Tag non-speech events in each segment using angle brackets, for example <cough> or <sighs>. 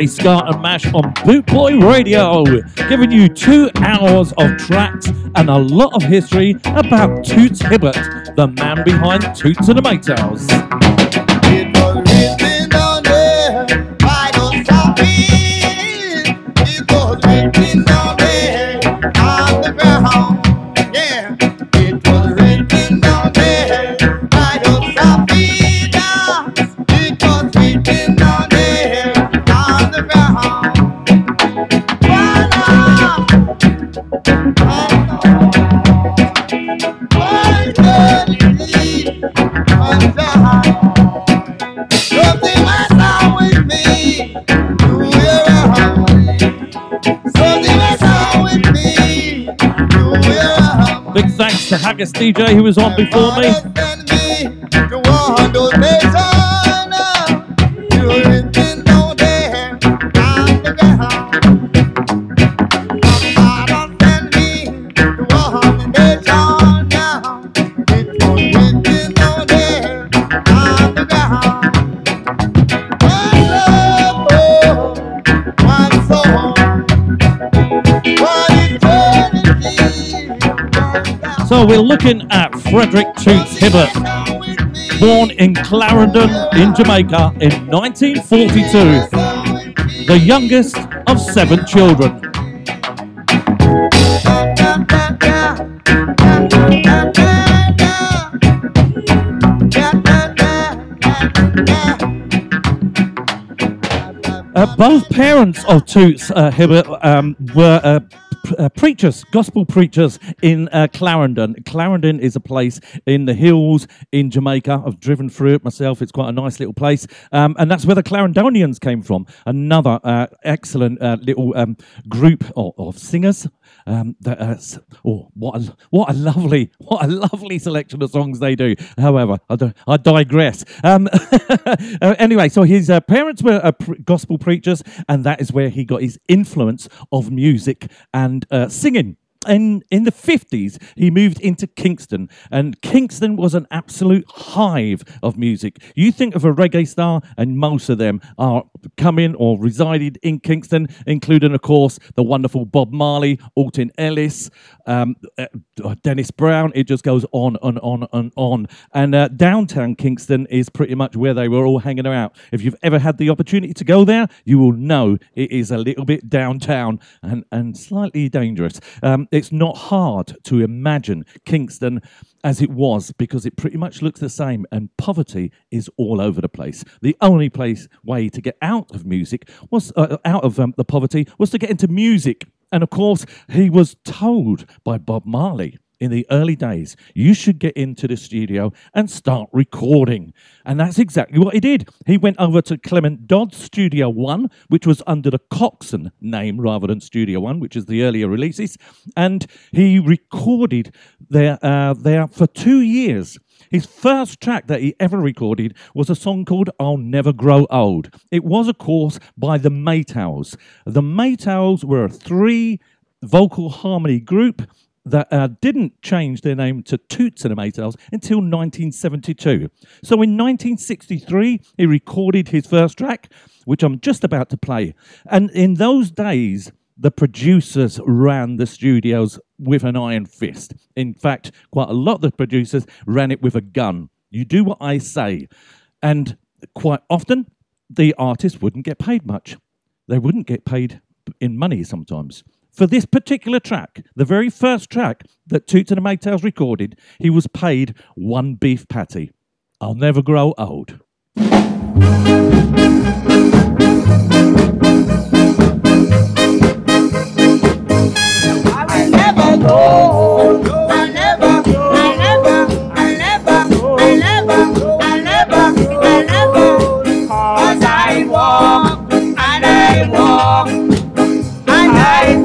DJ Ska and Mash on Bootboy Radio, giving you two hours of tracks and a lot of history about Toots Hibbert, the man behind Toots and the Maytals. To Haggis DJ who was on before me. So we're looking at Frederick Toots Hibbert, born in Clarendon in Jamaica in 1942, the youngest of seven children. Uh, both parents of Toots uh, Hibbert um, were uh, uh, preachers, gospel preachers in uh, Clarendon. Clarendon is a place in the hills in Jamaica. I've driven through it myself. It's quite a nice little place. Um, and that's where the Clarendonians came from. Another uh, excellent uh, little um, group of, of singers. Um, that, uh, oh, what a, what a lovely, what a lovely selection of songs they do. However, I, don't, I digress. Um, <laughs> uh, anyway, so his parents were gospel preachers, and that is where he got his influence of music and and uh, singing in in the 50s he moved into kingston and kingston was an absolute hive of music. You think of a reggae star and most of them are coming or resided in kingston including of course the wonderful bob marley alton ellis um, uh, dennis brown. It just goes on and on and on. And uh, downtown kingston is pretty much where they were all hanging out. If you've ever had the opportunity to go there you will know it is a little bit downtown and, and slightly dangerous. Um, it's not hard to imagine Kingston as it was because it pretty much looks the same and poverty is all over the place. The only place way to get out of music was uh, out of um, the poverty was to get into music. And of course, he was told by Bob Marley in the early days, you should get into the studio and start recording. And that's exactly what he did. He went over to Clement Dodd's Studio One, which was under the Coxsone name rather than Studio One, which is the earlier releases. And he recorded there, uh, there for two years. His first track that he ever recorded was a song called I'll Never Grow Old. It was, of course, by the Maytals. The Maytals were a three vocal harmony group that uh, didn't change their name to the Maytals until 1972. So in 1963, he recorded his first track, which I'm just about to play. And in those days, the producers ran the studios with an iron fist. In fact, quite a lot of the producers ran it with a gun. You do what I say. And quite often, the artists wouldn't get paid much. They wouldn't get paid in money sometimes. For this particular track, the very first track that Toots and the Maytals recorded, he was paid one beef patty. I'll never grow old. I will never go. I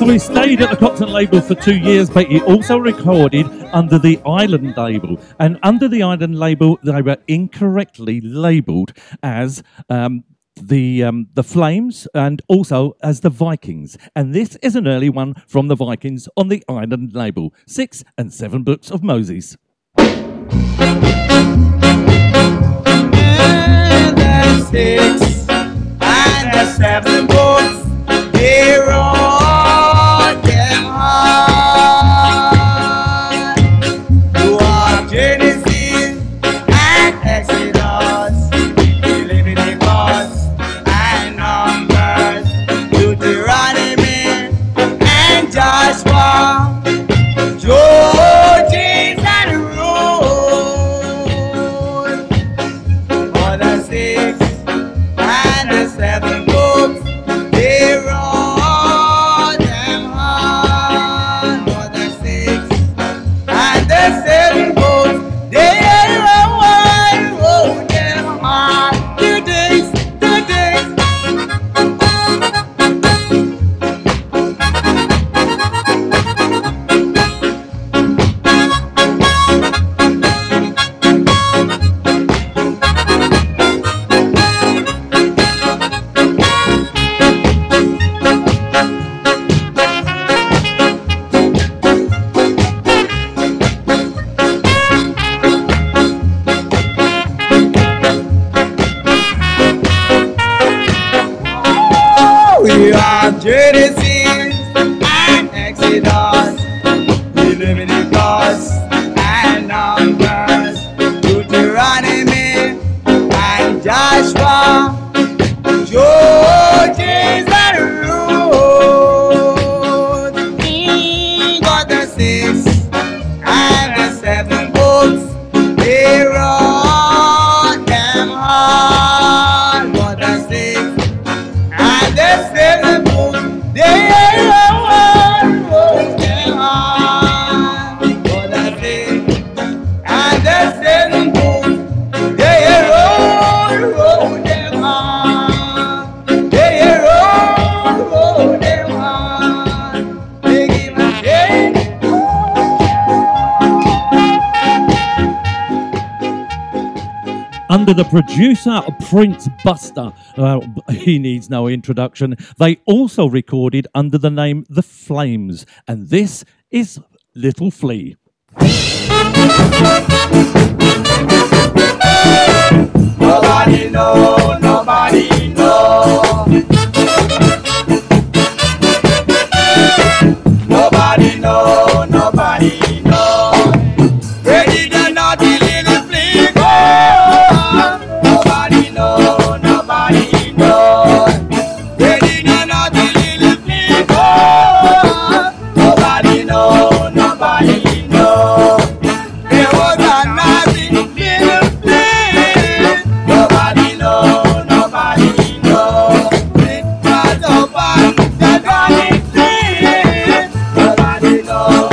So he stayed at the Coxsone label for two years, but he also recorded under the Island label. And under the Island label, they were incorrectly labelled as um, the um, the Flames and also as the Vikings. And this is an early one from the Vikings on the Island label, six and seven books of Moses. Six and seven books, they wrote under the producer Prince Buster. Uh, he needs no introduction. They also recorded under the name The Flames, and this is Little Flea. Nobody know, nobody know. Nobody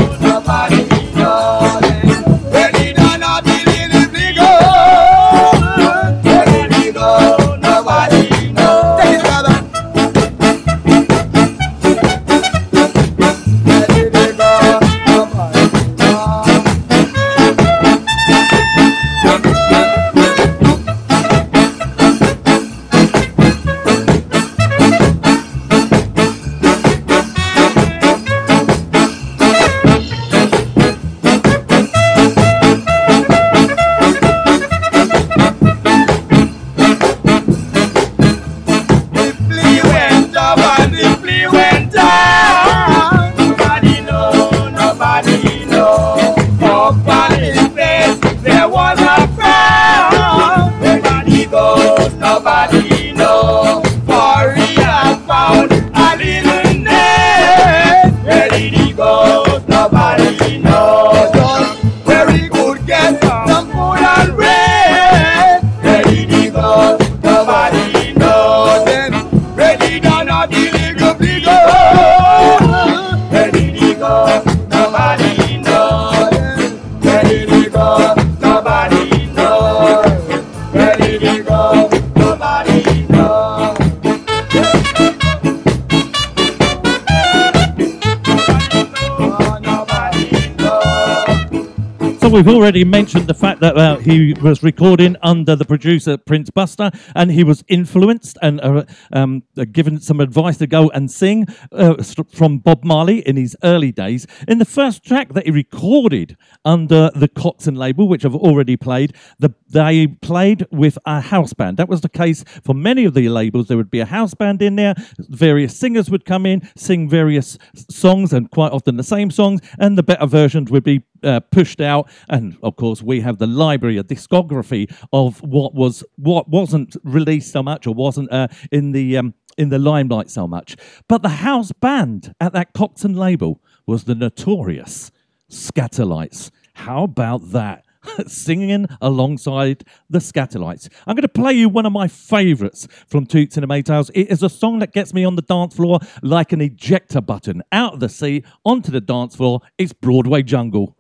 So we've already mentioned the fact that uh, he was recording under the producer Prince Buster, and he was influenced and uh, um, uh, given some advice to go and sing uh, from Bob Marley in his early days. In the first track that he recorded under the Coxsone label, which I've already played, the, they played with a house band. That was the case for many of the labels. There would be a house band in there. Various singers would come in, sing various songs, and quite often the same songs, and the better versions would be uh, pushed out. And of course, we have the library, a discography of what was what wasn't released so much or wasn't uh, in the um, in the limelight so much. But the house band at that Coxsone label was the notorious Skatalites. How about that? <laughs> Singing alongside the Skatalites. I'm going to play you one of my favourites from Toots and the Maytals. It is a song that gets me on the dance floor like an ejector button. Out of the sea, onto the dance floor. It's Broadway Jungle.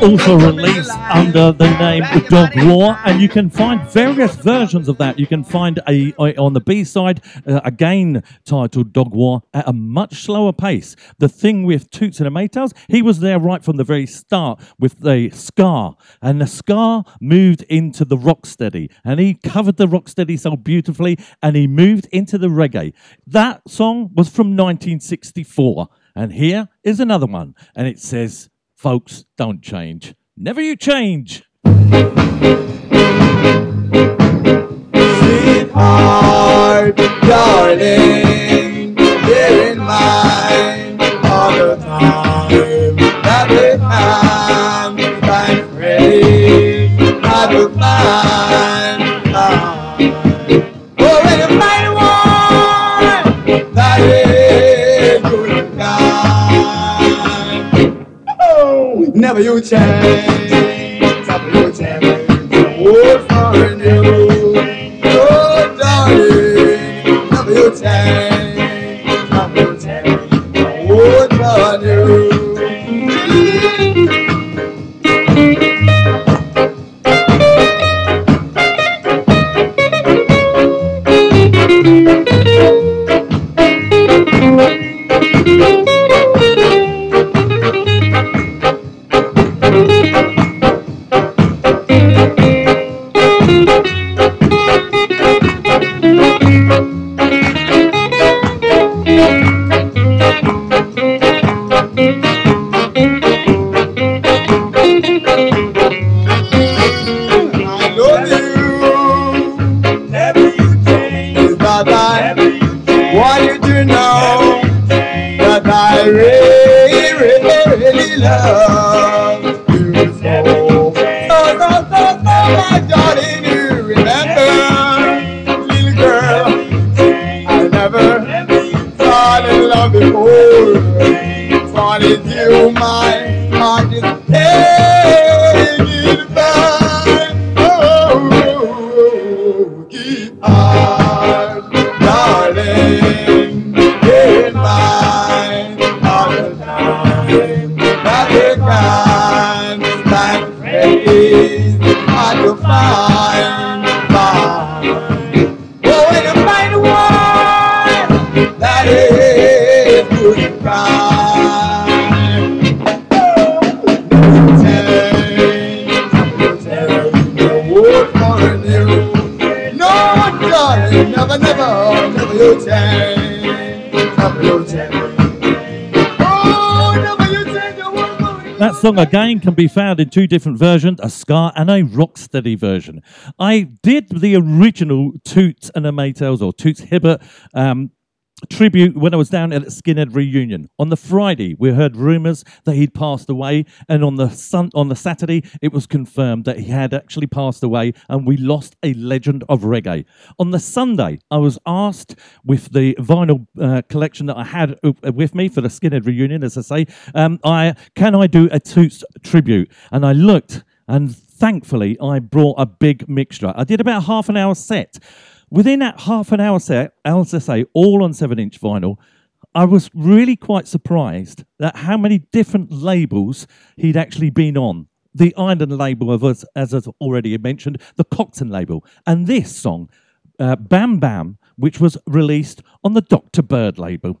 Also released under the name Dog War, and you can find various versions of that. You can find a, a- on the B side uh, again titled Dog War at a much slower pace. The thing with Toots and the Maytals, he was there right from the very start with the Ska, and the Ska moved into the rocksteady, and he covered the rocksteady so beautifully, and he moved into the reggae. That song was from 1964. And here is another one. And it says, Folks, don't change. Never you change. Sweetheart, darling, bear in mind all the time never you change, never you change. Oh, you, oh, darling, never you change, song again can be found in two different versions, a ska and a rocksteady version. I did the original Toots and the Maytals or Toots Hibbert um, tribute when I was down at Skinhead reunion. On the Friday, we heard rumours that he'd passed away, and on the sun on the Saturday, it was confirmed that he had actually passed away, and we lost a legend of reggae. On the Sunday, I was asked with the vinyl uh, collection that I had uh, with me for the Skinhead reunion, as I say, um, I can I do a Toots tribute, and I looked and. Thankfully, I brought a big mixture. I did about half an hour set. Within that half an hour set, I all on seven inch vinyl, I was really quite surprised at how many different labels he'd actually been on. The Island label, of us, as I've already mentioned, the Coxsone label, and this song, uh, Bam Bam, which was released on the Dr. Bird label.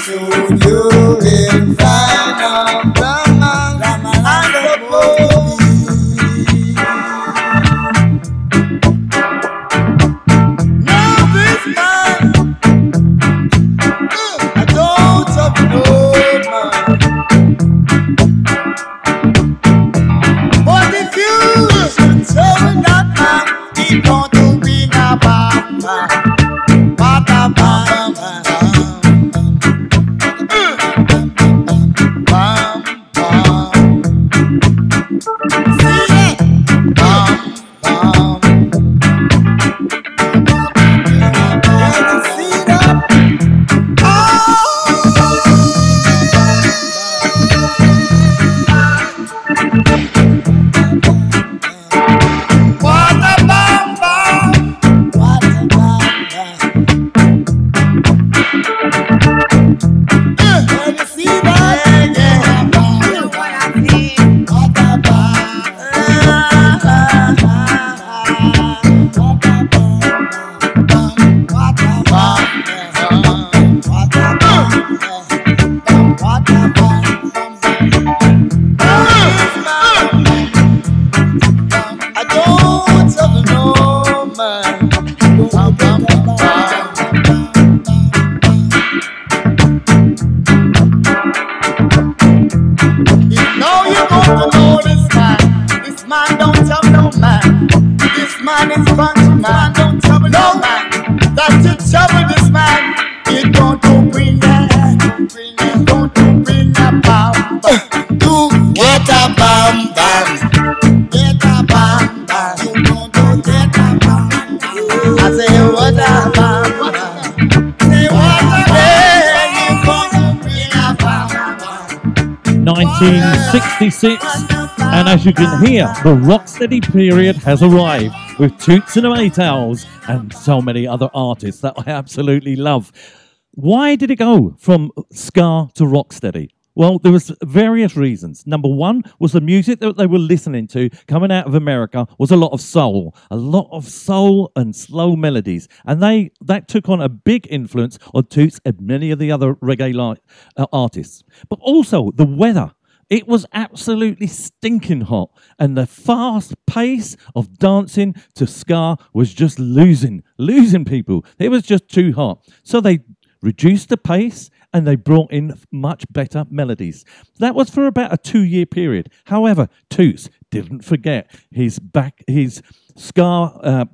To you'll invite. Man is fun, man. Don't trouble no man. That to trouble this man. It going to bring a, bring a, going to bring a bomb. To get a bomb, bomb. Get a bomb, bomb. You going to get a bomb. I say what a bomb. Say what a bomb. You going to bring a bomb. 1966. And as you can hear, the rocksteady period has arrived with Toots and the Maytals and so many other artists that I absolutely love. Why did it go from ska to rocksteady? Well, there was various reasons. Number one was the music that they were listening to coming out of America was a lot of soul, a lot of soul and slow melodies, and they that took on a big influence on Toots and many of the other reggae uh, artists. But also the weather. It was absolutely stinking hot, and the fast pace of dancing to Ska was just losing, losing people. It was just too hot. So they reduced the pace and they brought in much better melodies. That was for about a two year period. However, Toots didn't forget his back, his Ska. Uh,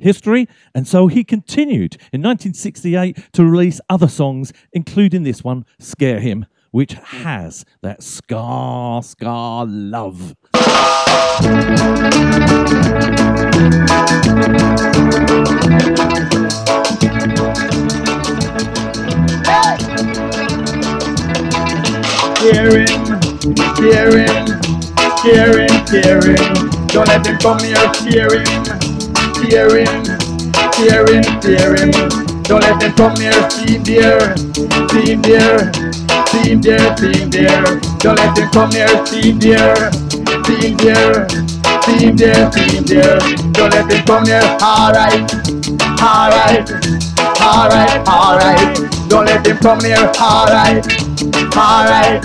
history, and so he continued in 1968 to release other songs, including this one, Scare Him, which has that scar, scar love. Hear him, hear him, hear him, hear him. Don't let him come here, hear him, hear him, Don't let him come here, him there, him there, him there, see there. Don't let him come here, him there, him there, him there, see there. Don't let him come here, alright, alright, alright, alright. Don't let him come here, alright. Alright,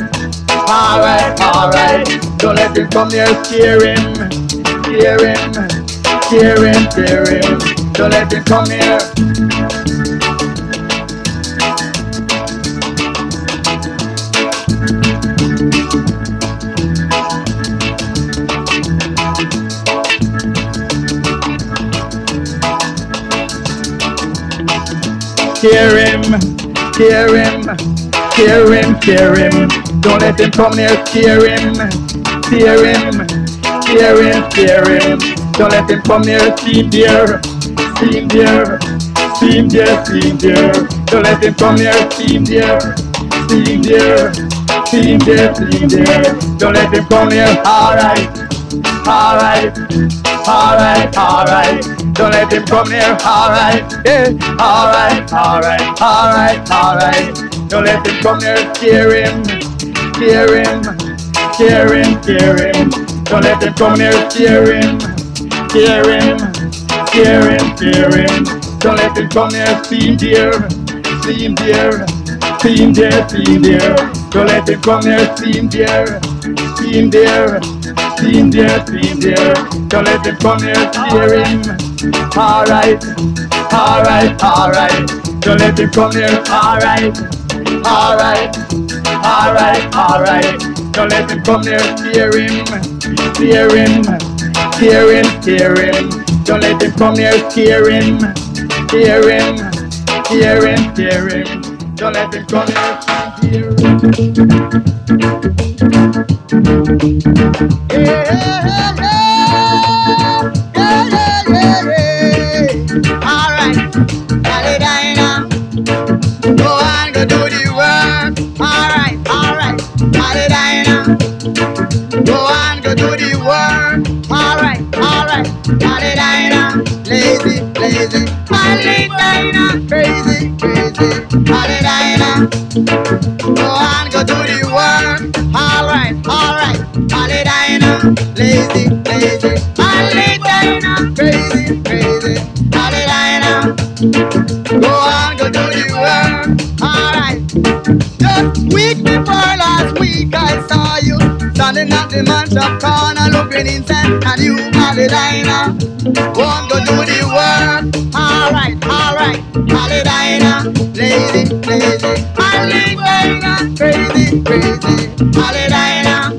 alright, alright. Don't let him come near, scare him, scare him. Don't let him come near. Scare him, scare him, scare him, scare him. Don't let him come near, scare him, scare him, scare him, scare him. Don't let him come near, see there, see there, see there, see there. Don't let him come near, see there, see there, see there, see there. Don't let him come near, alright, alright, alright, alright. Don't let him come near, alright, yeah, alright, alright, alright, alright. Don't let him come near, scare him, scare him, scare him, scare him. Don't let him come near, scare him, scare him, scare him, scare him. Don't let him come near, see him there, see him there, him there, him there. Don't let him come see him there, him there, him there, him there. Don't let him come near, scare him. Alright, alright, alright. Don't let him come near, alright, alright, alright, alright. Don't let him come near, scare him, scare him, scare him, scare him. Don't let him come near, scare him, scare him, scare him, scare him. Don't him come near, scare him. Yeah, yeah, yeah, yeah, yeah, go go go go crazy, crazy, Dinah, go on, go do the work. All right, all right, Daddy Dinah, lazy, lazy, Dinah, crazy, crazy, Dinah. Go on, go do the work. Alright. Just week before last week, I saw you standing at the man shop corner looking inside, and you Paladina. Go on, go do the work. Alright, alright, Paladina. Lazy, lazy, Crazy, crazy, Paladina.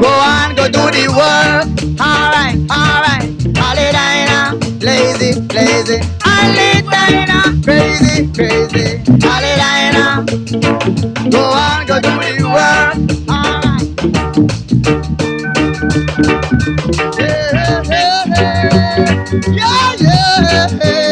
Go on, go do the work. Alright, alright, Paladina. crazy. Hallelujah, crazy, crazy. Hallelujah. Go on, go do the work. Alright. Yeah. Yeah, yeah, yeah.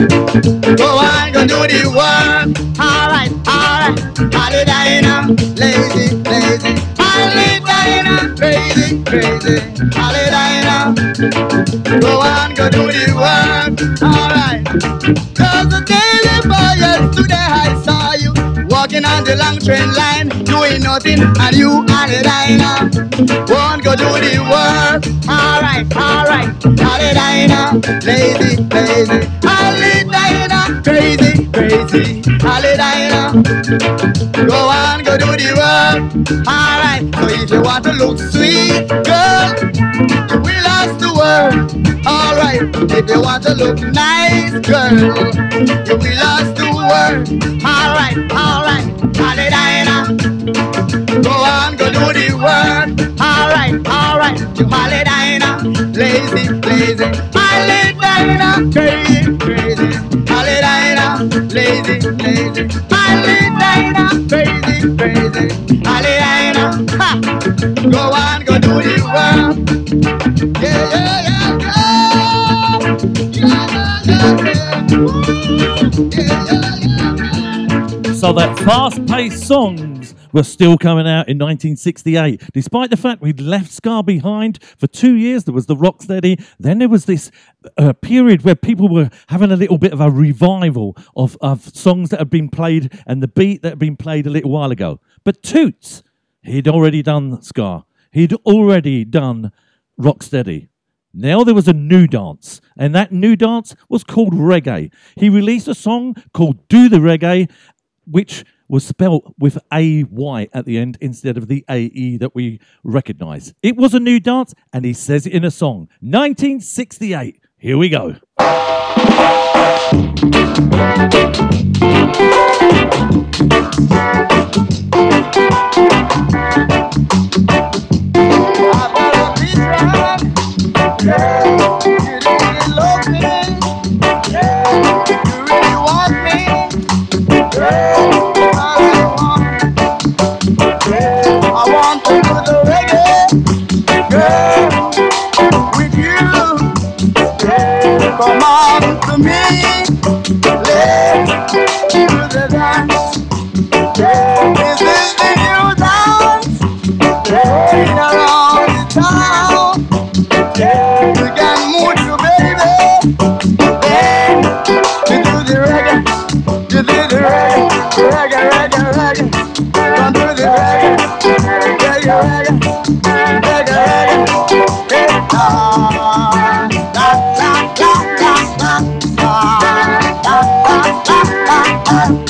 Go on, go do the work. Alright, alright. Hallelujah. Lazy, lazy. Hallelujah. Crazy, crazy. Hallelujah. Go on, go do the work. The long train line, doing nothing, and you hallelujah. Won't go do the work. Alright, alright. Hallelujah. Lazy, lazy. Hallelujah. Crazy, crazy. Hallelujah. Go on, go do the work. Alright. So if you want to look sweet, girl, you will ask the word. Alright. If you want to look nice, girl, you will ask the word. Alright, alright. Hallelujah. Lazy, lazy. Hallelujah. Crazy, crazy. Hallelujah. Lazy, lazy. Hallelujah. Crazy, crazy. Hallelujah. Ha. Go on, go do the work. Yeah, yeah, yeah, yeah. Yeah, yeah, yeah. So that fast-paced songs were still coming out in 1968, despite the fact we'd left Ska behind for two years. There was the Rocksteady. Then there was this uh, period where people were having a little bit of a revival of, of songs that had been played and the beat that had been played a little while ago. But Toots, he'd already done Ska. He'd already done Rocksteady. Now there was a new dance, and that new dance was called reggae. He released a song called Do the Reggae, which was spelt with A Y at the end instead of the A E that we recognize. It was a new dance, and he says it in a song. 1968. Here we go.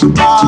to.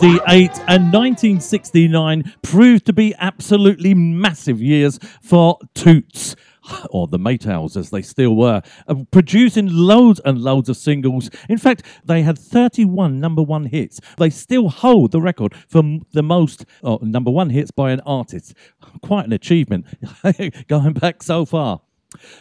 1968 and 1969 proved to be absolutely massive years for Toots. <sighs> Or the Maytals, as they still were, uh, producing loads and loads of singles. In fact, they had 31 number one hits. They still hold the record for m- the most oh, number one hits by an artist. <sighs> Quite an achievement, <laughs> going back so far.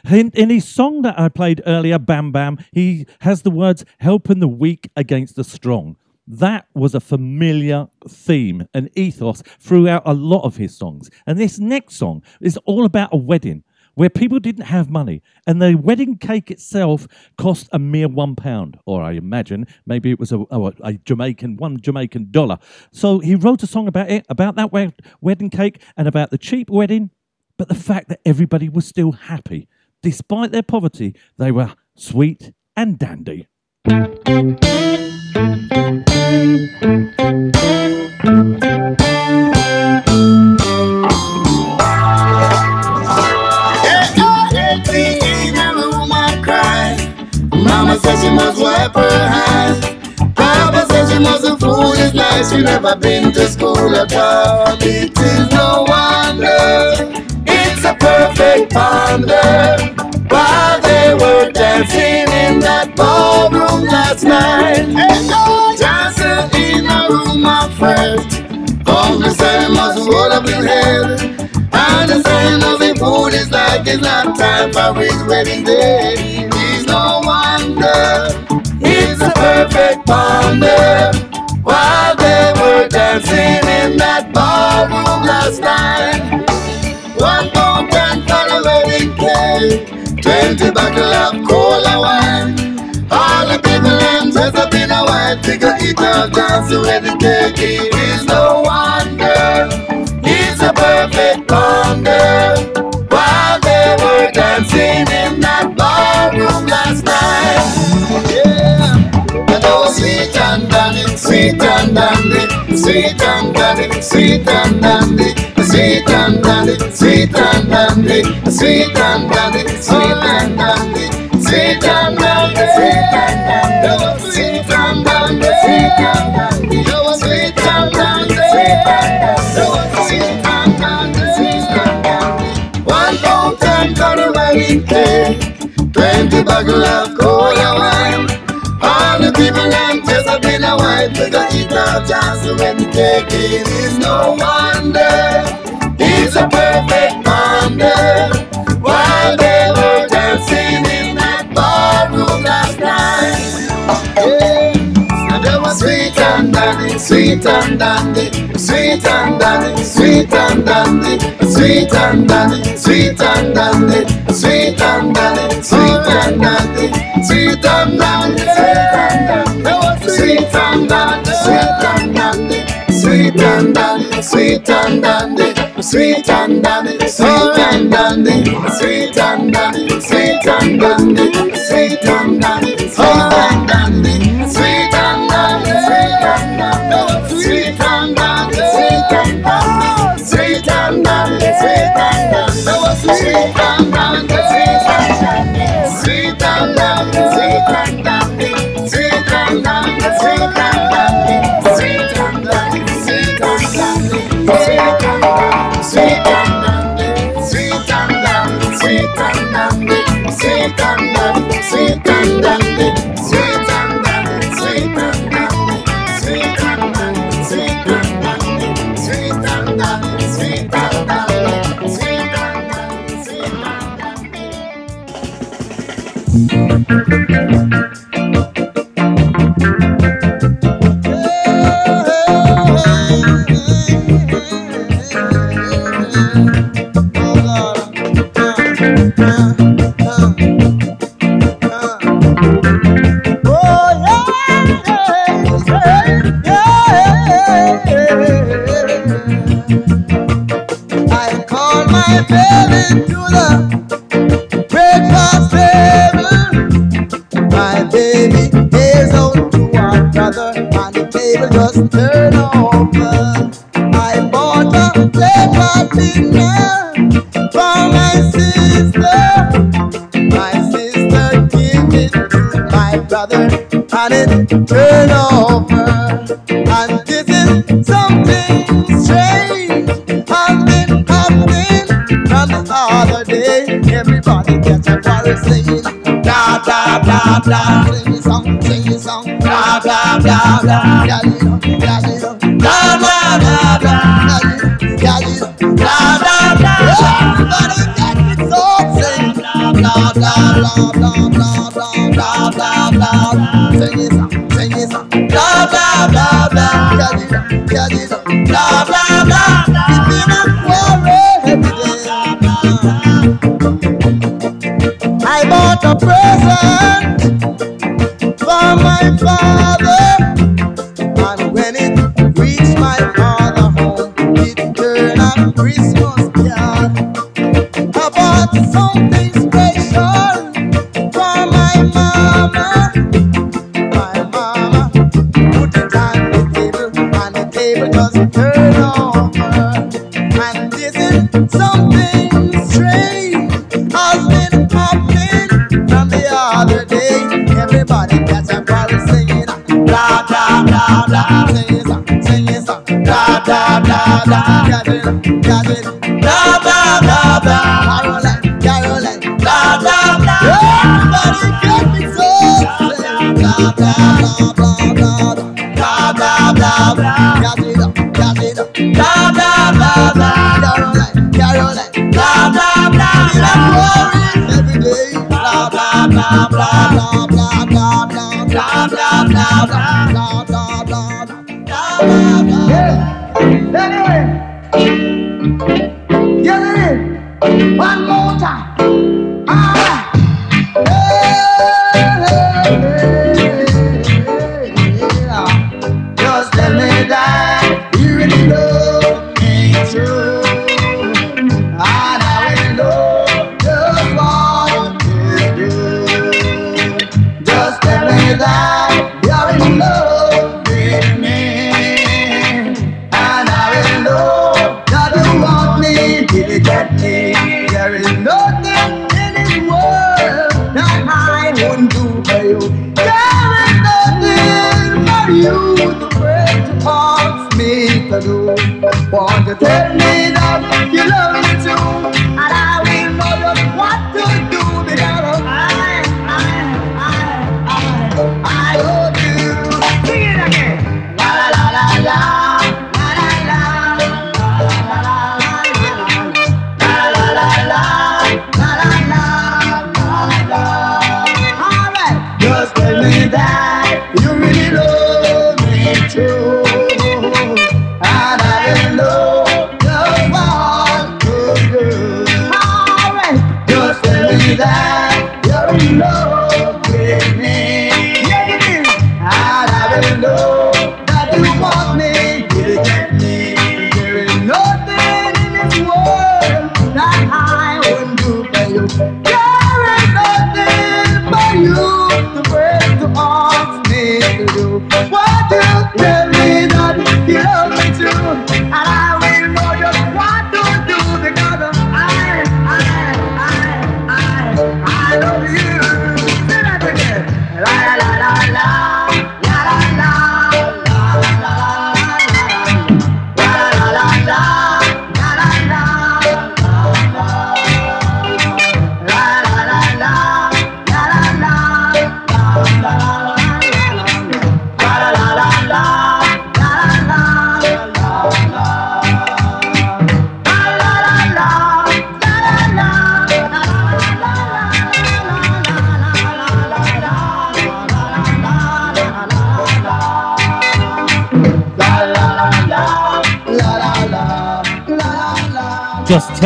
In, in his song that I played earlier, Bam Bam, he has the words helping the weak against the strong. That was a familiar theme and ethos throughout a lot of his songs. And this next song is all about a wedding where people didn't have money and the wedding cake itself cost a mere one pound, or I imagine maybe it was a, oh, a, a Jamaican, one Jamaican dollar. So he wrote a song about it, about that wed- wedding cake and about the cheap wedding, but the fact that everybody was still happy. Despite their poverty, they were sweet and dandy. Mama said she must wipe her eyes. Papa said she mustn't fool his life. She never been to school at all. It is no wonder. It's a perfect wonder. While they were dancing in that ballroom last night. In room of friends. All the same must roll up his head. And the same of the food is like it's not time for his wedding day. It's no wonder. It's a perfect wonder. While they were dancing in that ballroom last night. One pound ten for the wedding cake. Twenty bottle of cola wine. All the people them dressed life, they go eat up down to every day. It is no wonder it's a perfect wonder. While they were dancing in that ballroom last night, yeah. And oh, sweet and dandy, sweet and dandy, sweet and dandy, sweet and dandy. Sweet and dandy, sweet and dandy, sweet and dandy, sweet and dandy. Wedding cake, twenty bottle of cola wine. All the people them dressed up in a white with the eat up to when the cake it is no wonder. It's a perfect wonder. While they were dancing in that ballroom last night. Ah, ah. Yeah. And there was sweet and dandy, sweet and dandy, sweet and dandy, sweet and dandy, sweet and dandy, sweet and dandy, sweet and dandy, sweet and dandy, sweet and dandy, sweet and dandy, sweet and dandy, sweet and dandy, sweet and dandy, sweet and dandy, sweet and dandy, sweet and dandy, sweet and dandy, sweet and dandy, sweet and dandy, sweet and Yeah. Sing song, sing song. Blah blah blah blah. Blah blah blah. Blah I bought a present.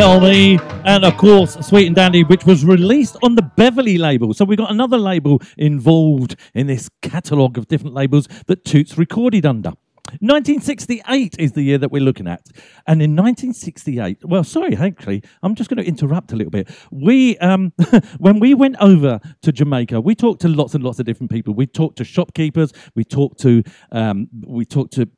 Tell Me, and of course, Sweet and Dandy, which was released on the Beverly label. So we've got another label involved in this catalogue of different labels that Toots recorded under. 1968 is the year that we're looking at. And in 1968, well, sorry, actually, I'm just going to interrupt a little bit. We, um, <laughs> when we went over to Jamaica, we talked to lots and lots of different people. We talked to shopkeepers, we talked to, um, we talked to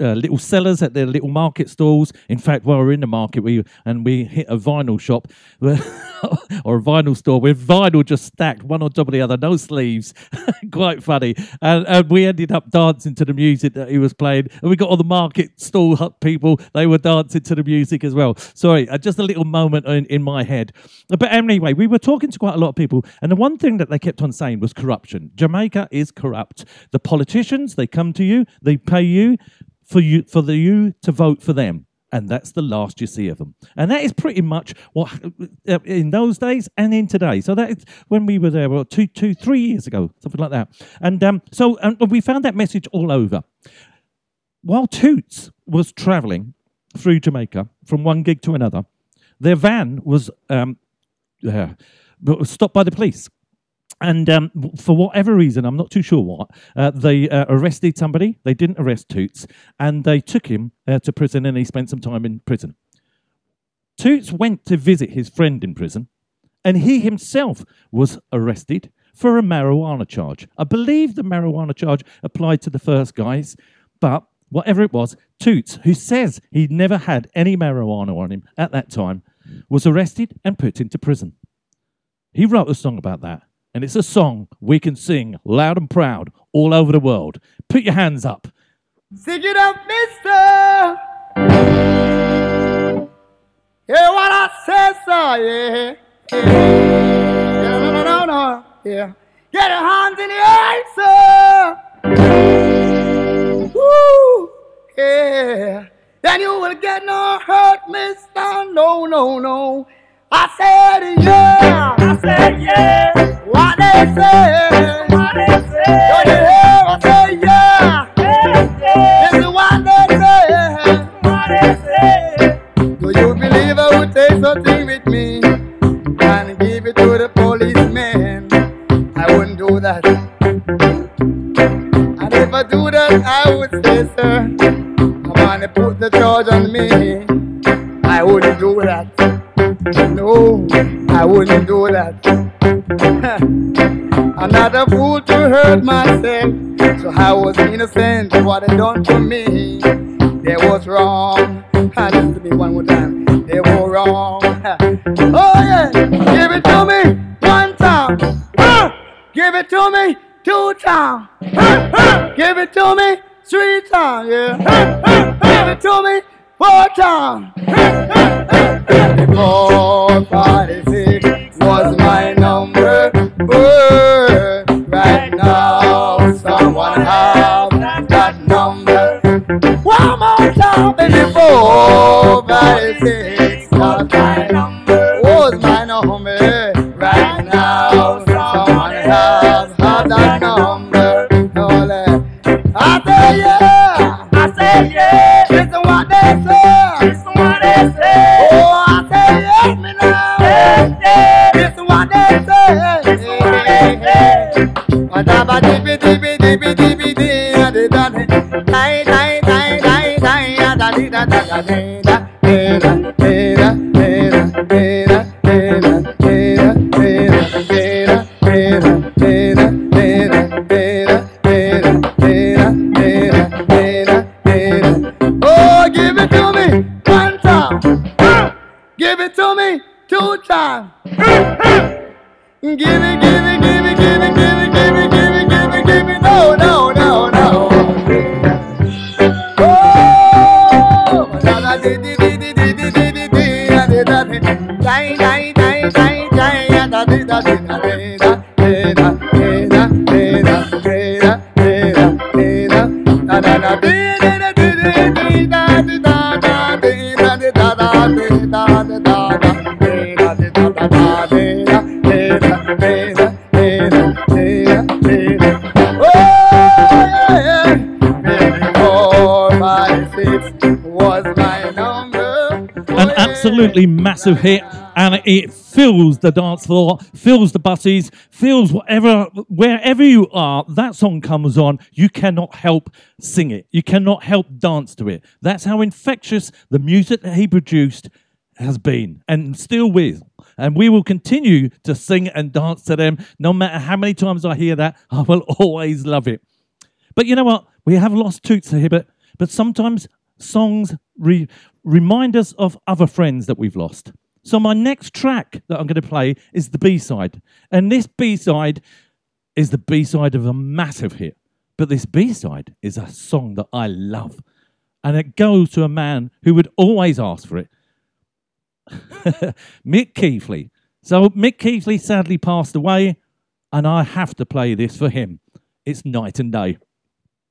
uh, little sellers at their little market stalls. In fact, while we we're in the market, we and we hit a vinyl shop <laughs> or a vinyl store with vinyl just stacked one on top of the other, no sleeves. <laughs> Quite funny. And, and we ended up dancing to the music that he was playing. And we got all the market stall people; they were dancing to the music as well. Sorry, uh, just a little moment in, in my head. But anyway, we were talking to quite a lot of people, and the one thing that they kept on saying was corruption. Jamaica is corrupt. The politicians they come to you, they pay you for you for the you to vote for them. And that's the last you see of them. And that is pretty much what uh, in those days and in today. So that is when we were there, well, two, two, three years ago, something like that. And um, so and we found that message all over. While Toots was travelling through Jamaica from one gig to another, their van was um, uh, stopped by the police. And um, for whatever reason, I'm not too sure what, uh, they uh, arrested somebody. They didn't arrest Toots, and they took him uh, to prison, and he spent some time in prison. Toots went to visit his friend in prison, and he himself was arrested for a marijuana charge. I believe the marijuana charge applied to the first guys, but whatever it was, Toots, who says he'd never had any marijuana on him at that time, was arrested and put into prison. He wrote a song about that, and it's a song we can sing loud and proud all over the world. Put your hands up. Sing it up, mister. Yeah, what I said, so, yeah. Yeah, yeah no, no, no, no, yeah. Get your hands in the air, sir. Woo, yeah. Then you will get no hurt, mister. No, no, no. I said, yeah. I said, yeah. What they say. What they say. Don't you hear? I say, yeah. This is what they say. What they say. Do you believe I would take something with me and give it to the policeman? I wouldn't do that. And if I do that, I would say, sir, I want to put the charge on me. I wouldn't do that. No, I wouldn't do that. <laughs> I'm not a fool to hurt myself, so I was innocent of what they done to me. They was wrong. <laughs> Listen to me one more time. They were wrong. <laughs> Oh yeah, give it to me one time. Ah, Give it to me two times. Ah, ah, Give it to me three times. Yeah. Ah, ah, Give it to me four times. Before 46 was my number. Oh, right now, someone have that number. One more time, five, six, was my number. baby. Massive hit and it fills the dance floor fills the buses fills whatever wherever you are that song comes on you cannot help sing it. You cannot help dance to it. That's how infectious the music that he produced has been and still will and we will continue to sing and dance to them no matter how many times i hear that i will <laughs> always love it. But you know what? We have lost Toots here, but, but sometimes songs re- remind us of other friends that we've lost. So my next track that I'm going to play is the B side, and this B side is the B side of a massive hit. But this B side is a song that I love, and it goes to a man who would always ask for it. <laughs> Mick Keithley. So Mick Keithley sadly passed away, and I have to play this for him. It's night and day.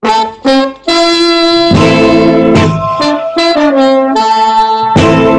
<laughs>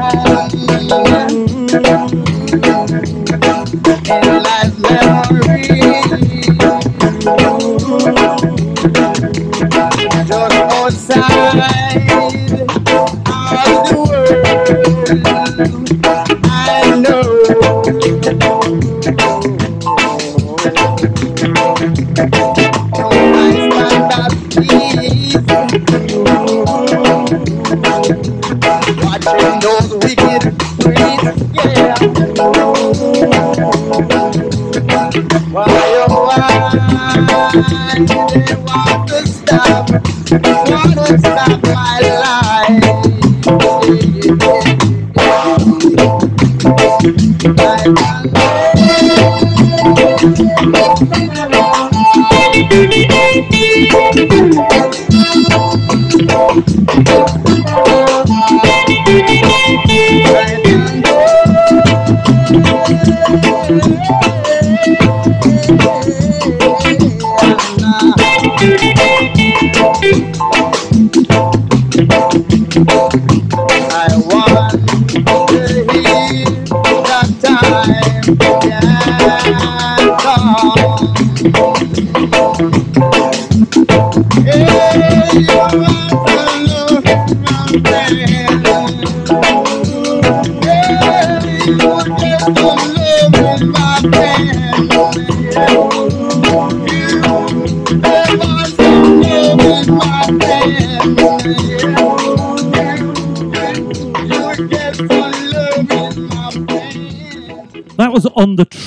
alone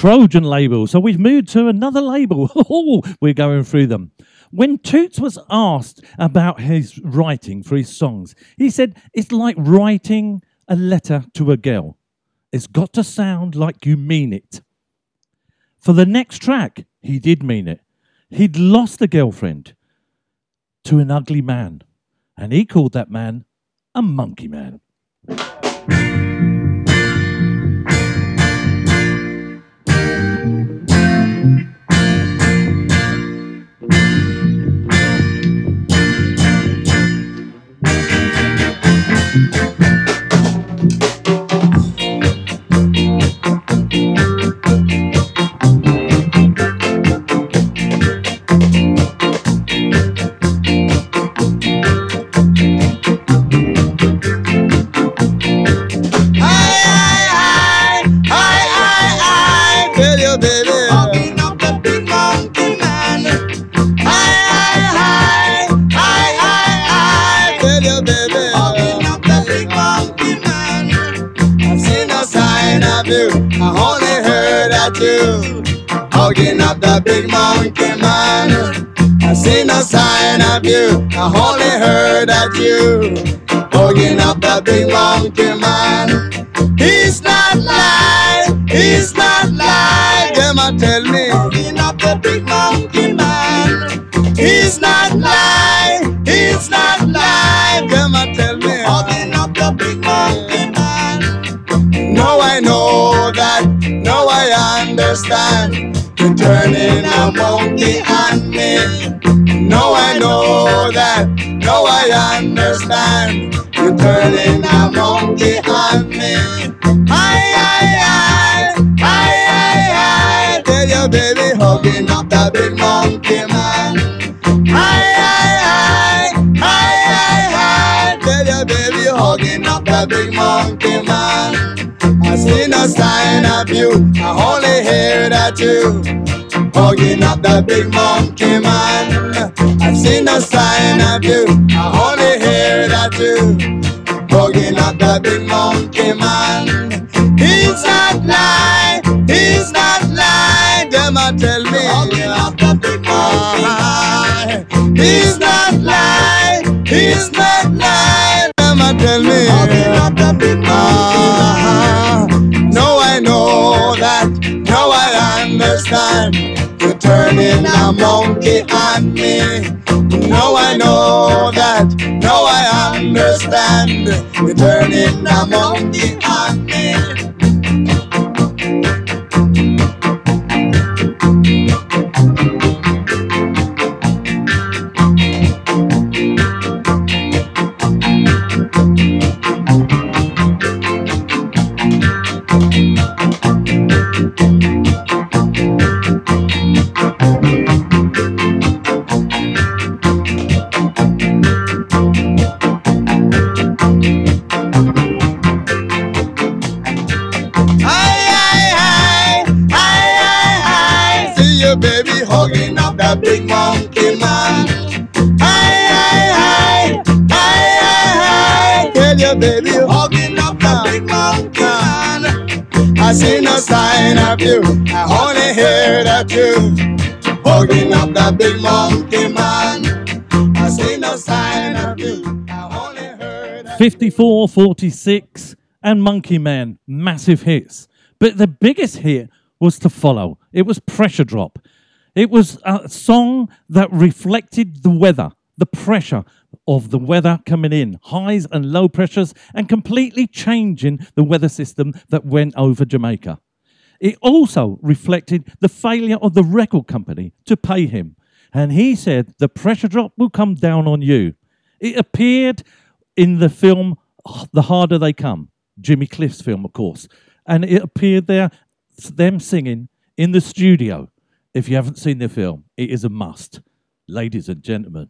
Trojan label. So we've moved to another label. <laughs> Oh, We're going through them. When Toots was asked about his writing for his songs, he said, It's like writing a letter to a girl. It's got to sound like you mean it. For the next track, he did mean it. He'd lost a girlfriend to an ugly man, and he called that man a monkey man. looking up the big monkey man. I seen a sign of you, I only heard of you. Hugging up the big monkey man. He's not lying, he's not lying. Them I tell me. Hugging up the big monkey man. He's not lying, he's not lying. Them I tell me. Hugging up the big monkey man. Now I know that, now I understand on me. No, I know that. No, I understand. You're turning a monkey on me. Aye, aye, aye, aye, aye, aye. Tell your baby hugging up the big monkey man. Aye, aye, aye, aye, aye, aye. Tell your baby hugging up the big monkey man. I see no sign of you. I only hear that you hugging up the big monkey man. I see no sign of you. I only hear that you hugging up the big monkey man. He's not lying. He's not lying. Them a tell me. Hugging up the big monkey man. <laughs> He's not lying. He's not lying. Them a tell me. Hugging up the big monkey man. Turning a monkey on me. No, I know that. No, I understand. You're turning a monkey on me. See no sign of you. I only hear that you hugging up that big monkey man. I see no sign of you. I only heard that 54, 46, and Monkey Man, massive hits. But the biggest hit was to follow. It was Pressure Drop. It was a song that reflected the weather, the pressure of the weather coming in, highs and low pressures, and completely changing the weather system that went over Jamaica. It also reflected the failure of the record company to pay him. And he said, The pressure drop will come down on you. It appeared in the film The Harder They Come, Jimmy Cliff's film, of course. And it appeared there, them singing in the studio. If you haven't seen the film, it is a must. Ladies and gentlemen,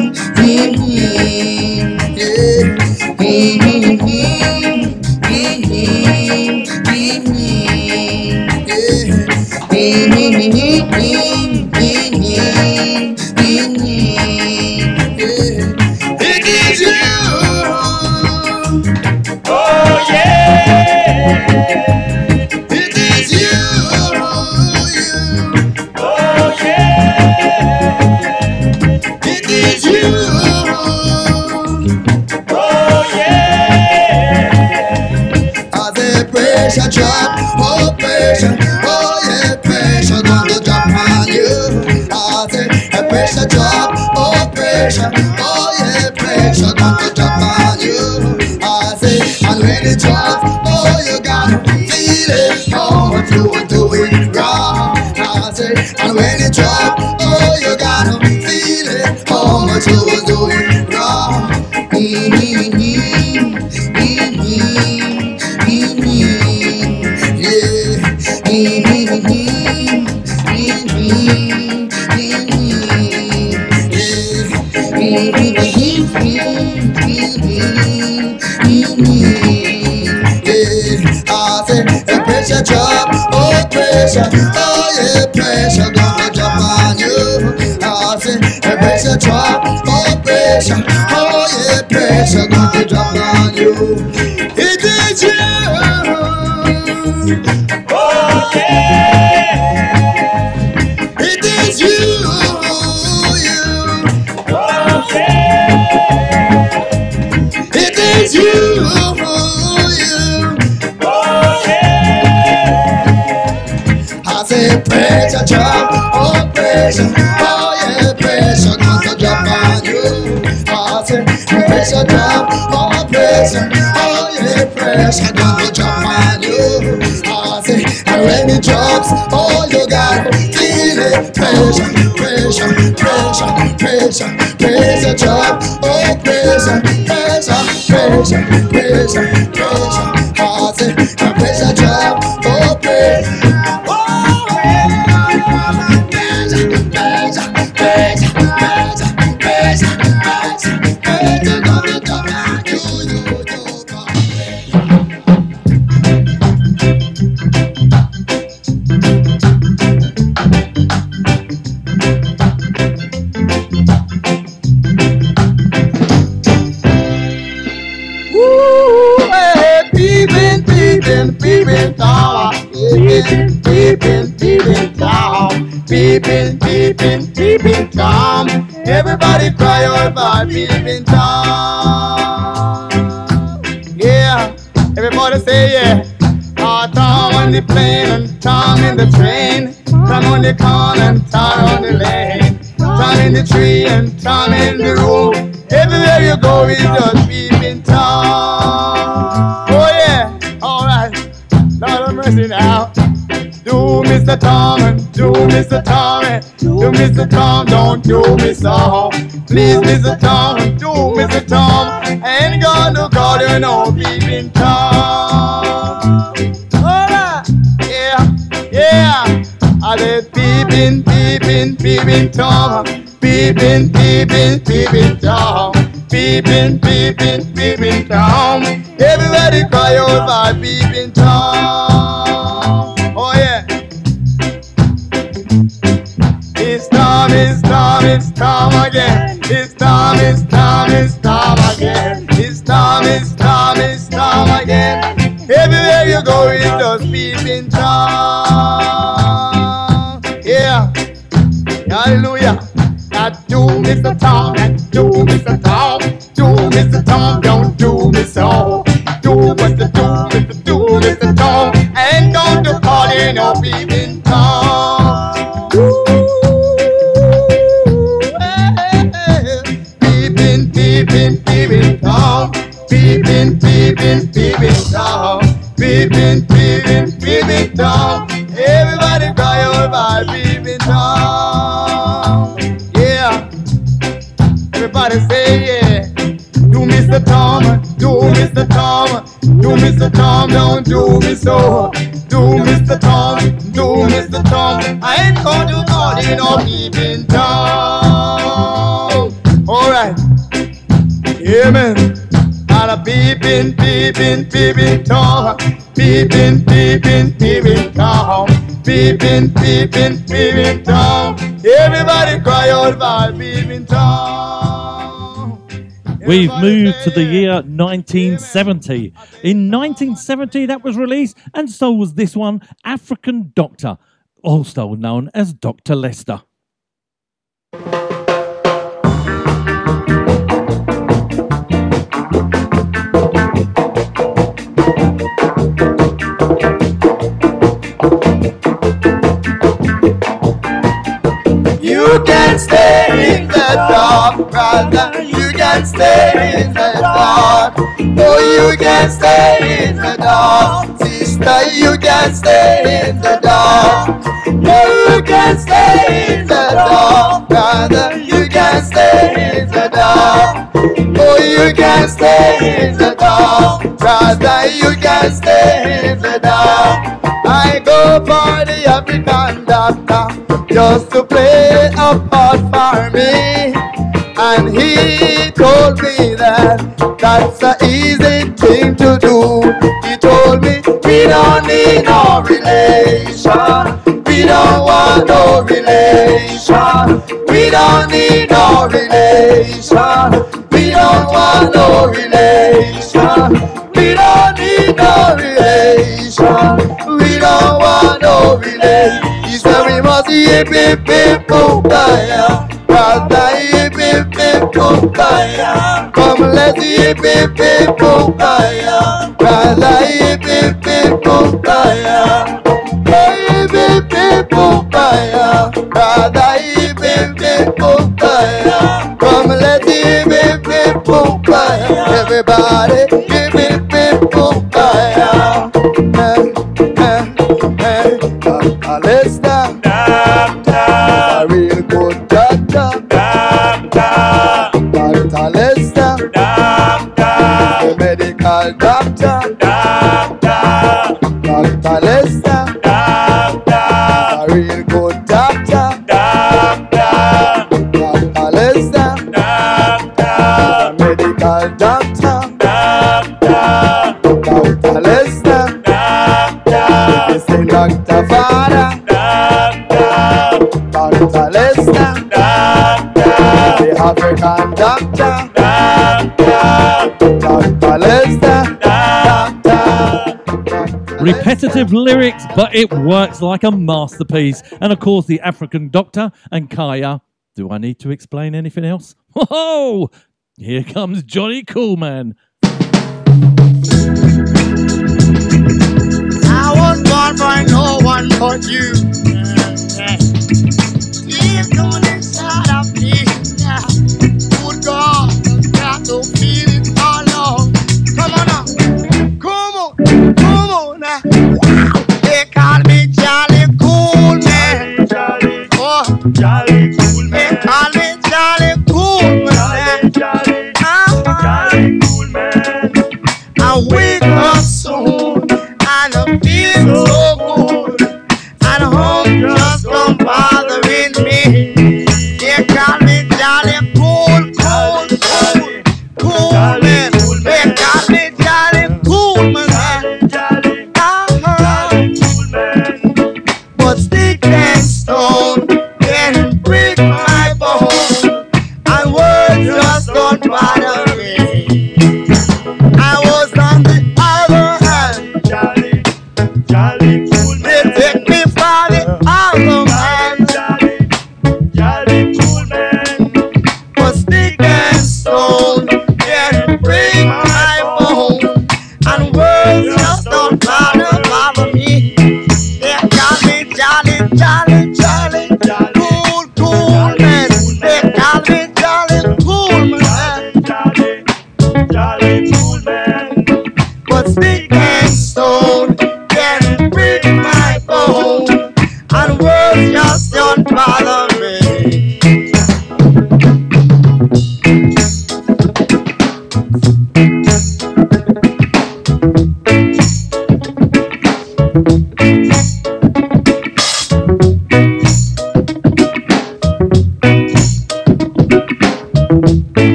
It pressure drop, oh pressure, oh yeah, pressure, cause the job on you. I say pressure job, oh pressure, oh yeah, pressure, pressure, pressure, pressure drop, oh pressure, pressure, pressure, out for. Yeah, everybody say yeah. Oh, Tom on the plane and Tom in the train. Tom on the corner and Tom on the lane. Tom in the tree and Tom in the room. Everywhere you go, we just peeping Tom. Oh yeah, alright. Lord of mercy now. Do Mr. Tom and do Mr. Tom and do Mr. Tom, don't do me so. Mr. Tom, do Mr. Tom. Ain't gonna call you no peeping Tom. Alright, yeah, yeah. I said peeping, peeping, peeping Tom. Peeping, peeping, peeping Tom. Peeping, peeping you it's just peeping Tom. Yeah. Hallelujah. Not do Mr. Tom, not do Mr. Tom. Do Mr. Tom, don't do me so. Do Mr. Do, Mr. Do, Mr. Tom. I ain't going to call you no peeping Tom. Peeping, peeping, peeping Tom. Peeping, peeping, peeping. Peeping, peeping, peeping Tom. Everybody cry out by peeping Tom. Yeah. Everybody say yeah. Do Mr. Tom, do Mr. Tom, do Mr. Tom, don't do me so. Do Mr. Tom, do Mr. Tom. I ain't to call you no peeping Tom. Alright. Yeah, man. And a peeping, peeping, peeping Tom. Peeping, peeping, peeping Tom. Peeping, peeping, peeping Tom. Everybody cry out by peeping Tom. We've moved to the year 1970. In 1970, that was released, and so was this one, African Doctor, also known as Dr. Lester. You can stay in the dark, brother. You can stay in the dark. Oh, you can stay in the dark, sister. You can stay in the dark. You can stay in the dark, brother. You can stay in the dark. Oh, you can stay in the dark, brother. You can stay in the dark. I go for the African doctor just to play a part for me. And he told me that that's an easy thing to need no relation. We don't want no relation. We don't need no relation. We don't want no relation. We don't need no relation. We don't want no relation. He said we must hip hip hip kumbaya. Brother hip hip hip kumbaya. Come let's hip hip hip kumbaya. Brother hip hip hip kumbaya. Hip hip hip kumbaya. Brother hip hip hip kumbaya. Come let's hip hip hip. Everybody it bip boom bye. Hey, hey, hey. Uh, uh, let's down. Medical doctor. Doctor Lester. A real good doctor. Doctor Lester. The medical doctor. Doctor Lester. They say Doctor Father. Doctor Lester. The African doctor. Repetitive lyrics, but it works like a masterpiece. And of course, the African Doctor and Kaya. Do I need to explain anything else? <laughs> Whoa! Here comes Johnny Coolman. I was born for no one but you. Deep down inside of me, good God, got to feel it all. Come on now, come on Oh,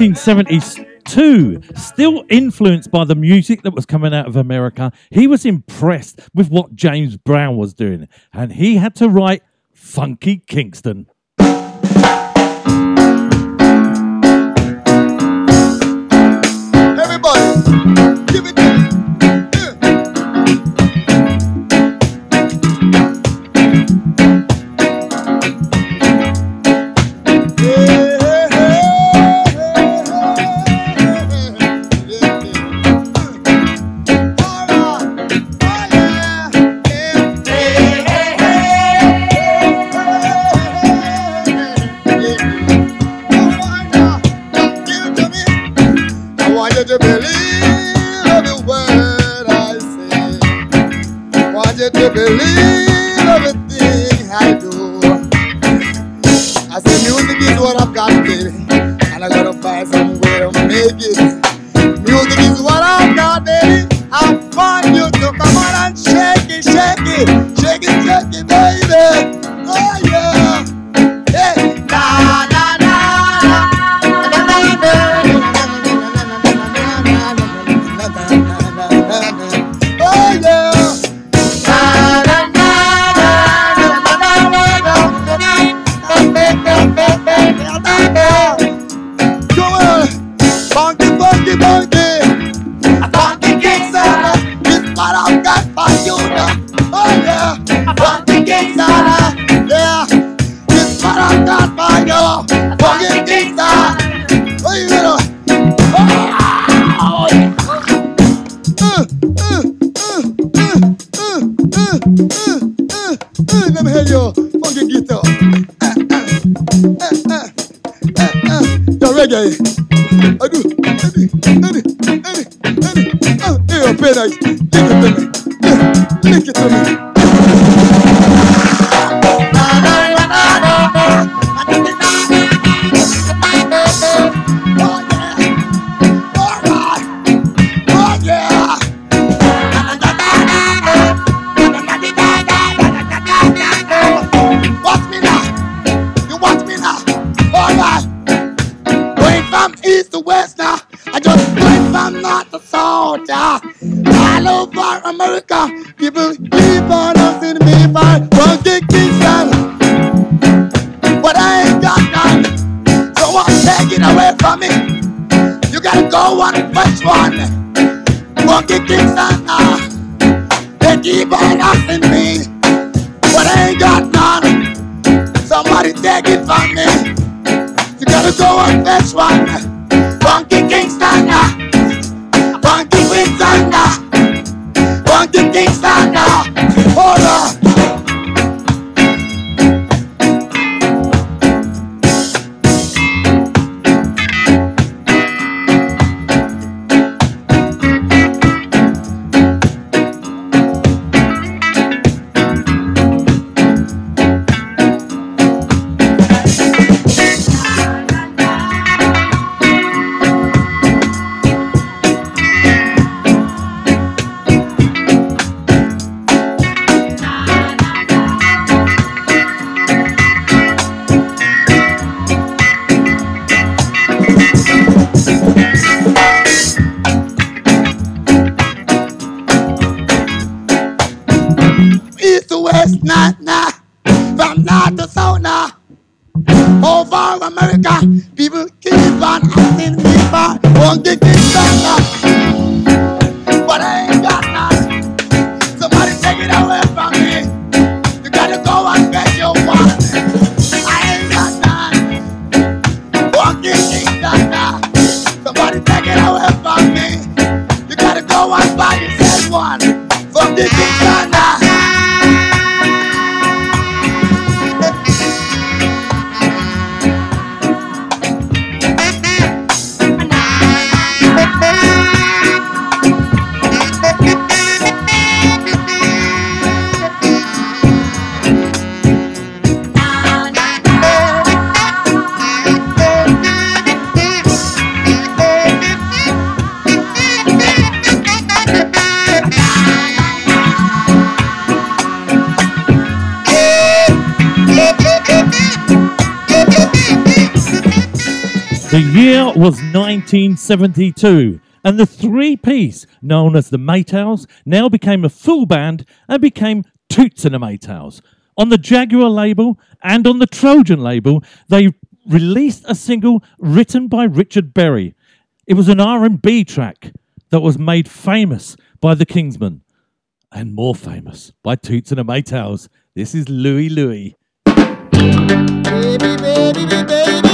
1972, still influenced by the music that was coming out of America, he was impressed with what James Brown was doing, and he had to write Funky Kingston. Everybody, give it the big guy. That was 1972, and the three piece known as the Maytals now became a full band and became Toots and the Maytals. On the Jaguar label and on the Trojan label, they released a single written by Richard Berry. It was an R&B track that was made famous by the Kingsmen and more famous by Toots and the Maytals. This is Louie Louie. Baby, baby, baby.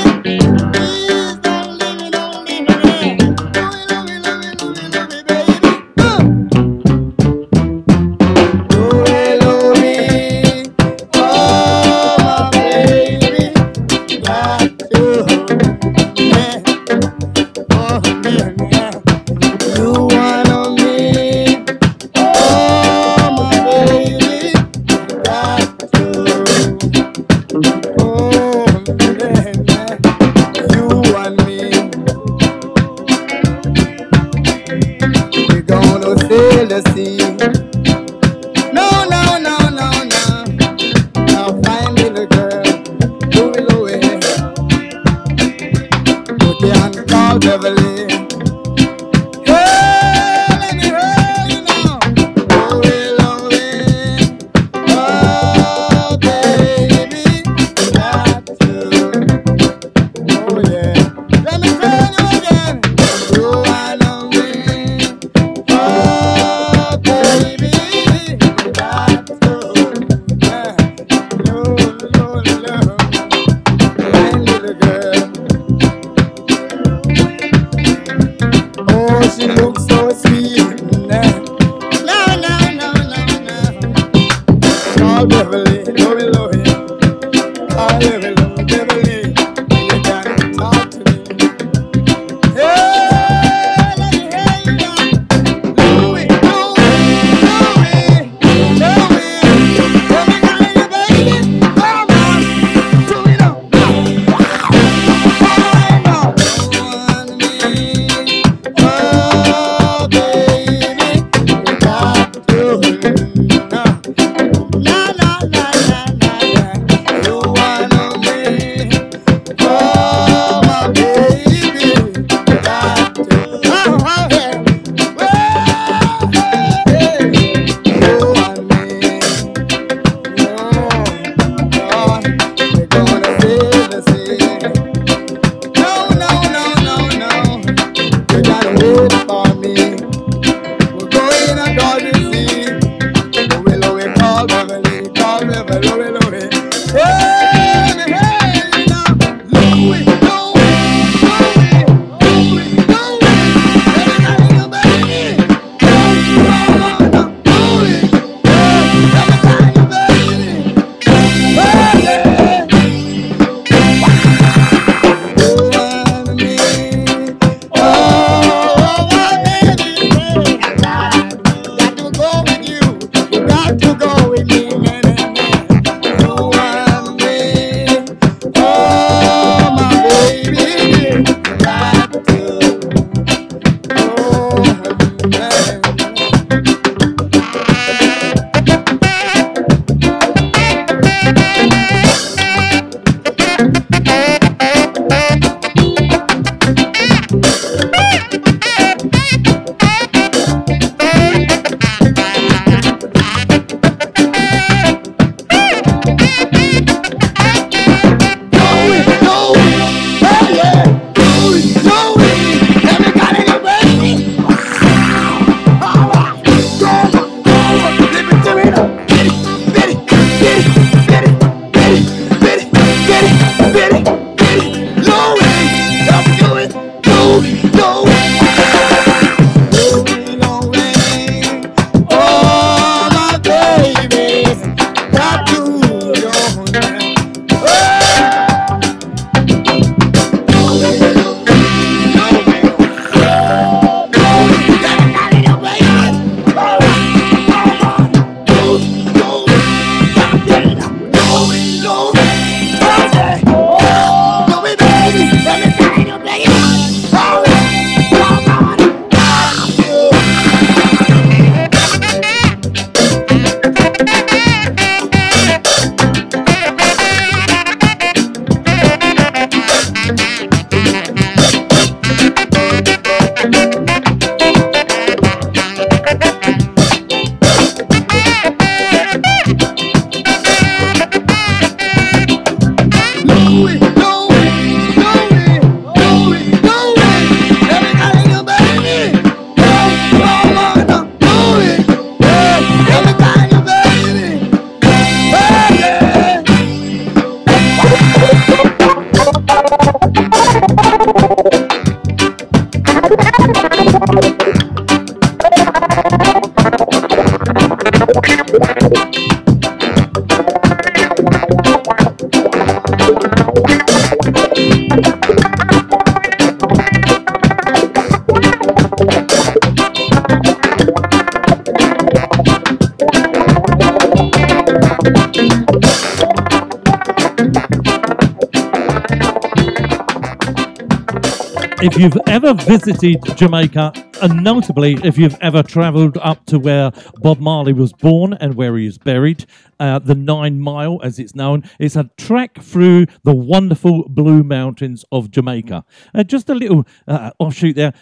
Visited Jamaica, and notably, if you've ever travelled up to where Bob Marley was born and where he is buried, uh, the Nine Mile, as it's known, it's a trek through the wonderful Blue Mountains of Jamaica. Uh, just a little uh, offshoot there.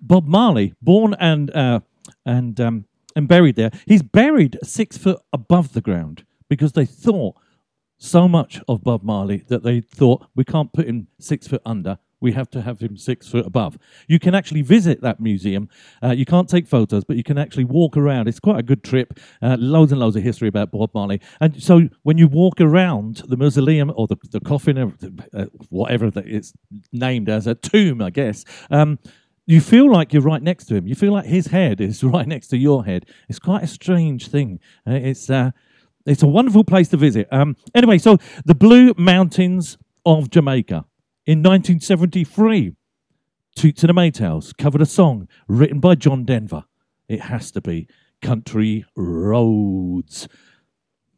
Bob Marley, born and uh, and um, and buried there. He's buried six foot above the ground because they thought so much of Bob Marley that they thought we can't put him six foot under. We have to have him six foot above. You can actually visit that museum. Uh, you can't take photos, but you can actually walk around. It's quite a good trip. Uh, loads and loads of history about Bob Marley. And so when you walk around the mausoleum or the, the coffin, or uh, whatever it's named as, a tomb, I guess, um, you feel like you're right next to him. You feel like his head is <laughs> right next to your head. It's quite a strange thing. Uh, it's uh, it's a wonderful place to visit. Um, anyway, so the Blue Mountains of Jamaica in 1973, Toots and the Maytals covered a song written by John Denver. It has to be Country Roads.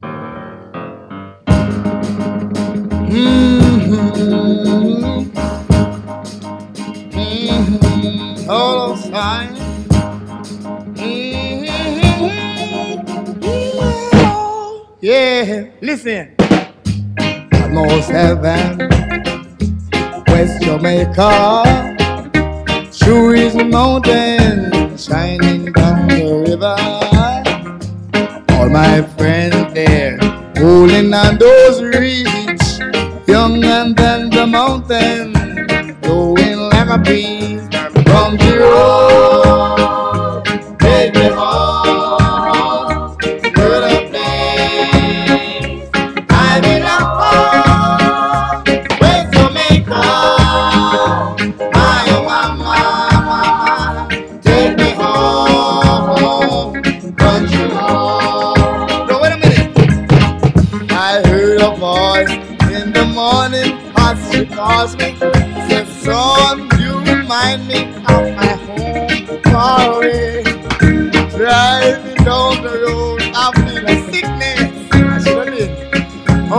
Mm-hmm. Mm-hmm. Yeah, listen. Heaven, West Jamaica. Sure is mountain shining down the river. All my friends there, holding on those reeds, younger than the mountain, going like a bee from the road.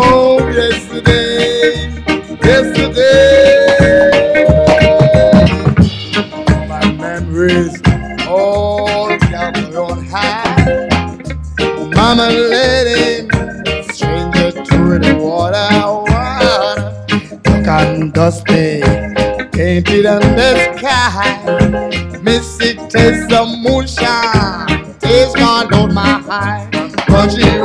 Home yesterday. Yesterday. My memories all gather on high. Mama him stranger to the water, water. And dusty, painted on the sky. Mystic taste of moonshine, taste gone on my high. Country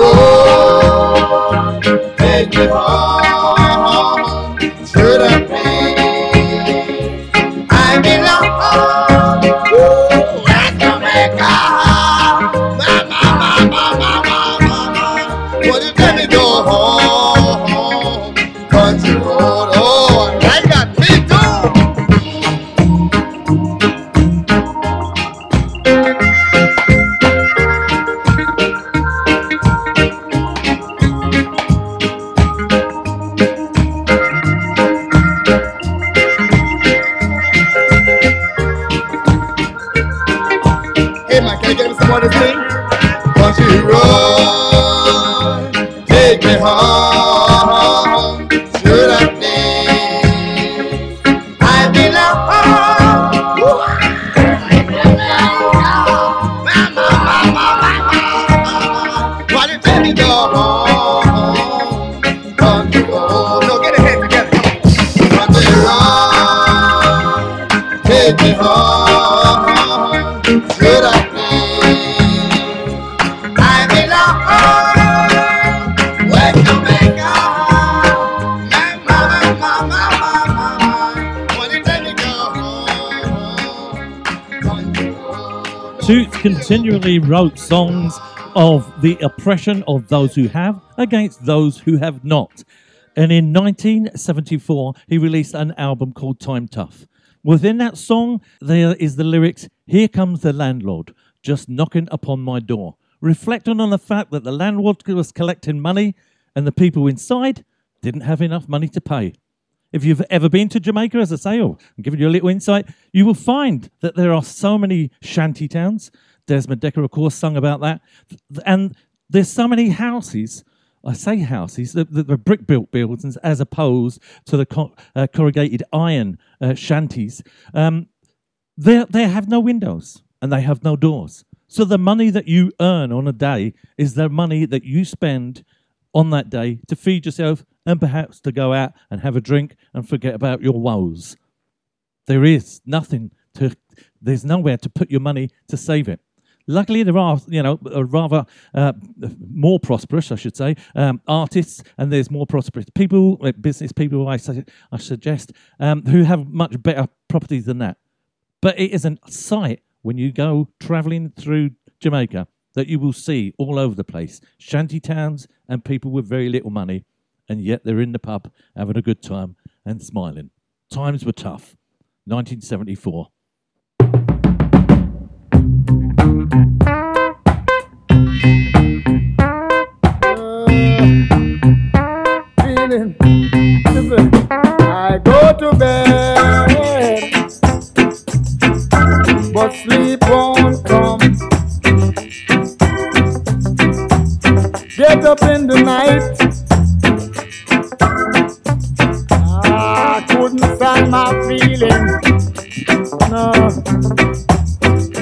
continually wrote songs of the oppression of those who have against those who have not. And in 1974, he released an album called Time Tough. Within that song, there is the lyrics Here comes the landlord, just knocking upon my door, reflecting on the fact that the landlord was collecting money and the people inside didn't have enough money to pay. If you've ever been to Jamaica, as I say, or I'm giving you a little insight, you will find that there are so many shanty towns. Desmond Dekker, of course, sung about that. And there's so many houses. I say houses, the, the, the brick built buildings as opposed to the co- uh, corrugated iron uh, shanties. Um, they they have no windows and they have no doors. So the money that you earn on a day is the money that you spend on that day to feed yourself and perhaps to go out and have a drink and forget about your woes. There is nothing to there's nowhere to put your money to save it. Luckily, there are, you know, rather uh, more prosperous, I should say, um, artists, and there's more prosperous people, uh, business people, I, su- I suggest, um, who have much better properties than that. But it is a sight when you go travelling through Jamaica that you will see all over the place shanty towns and people with very little money, and yet they're in the pub having a good time and smiling. Times were tough. 1974. Listen, I go to bed, but sleep won't come. Get up in the night. I couldn't stand my feeling. No.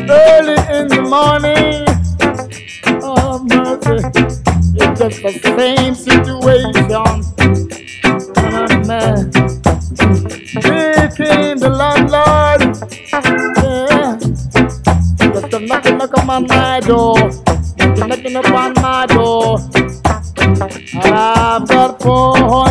Early in the morning. Oh, mercy. It's just the same situation. Man. The landlord. Yeah. Knocking, on my door. Knocking, my door. I've got 400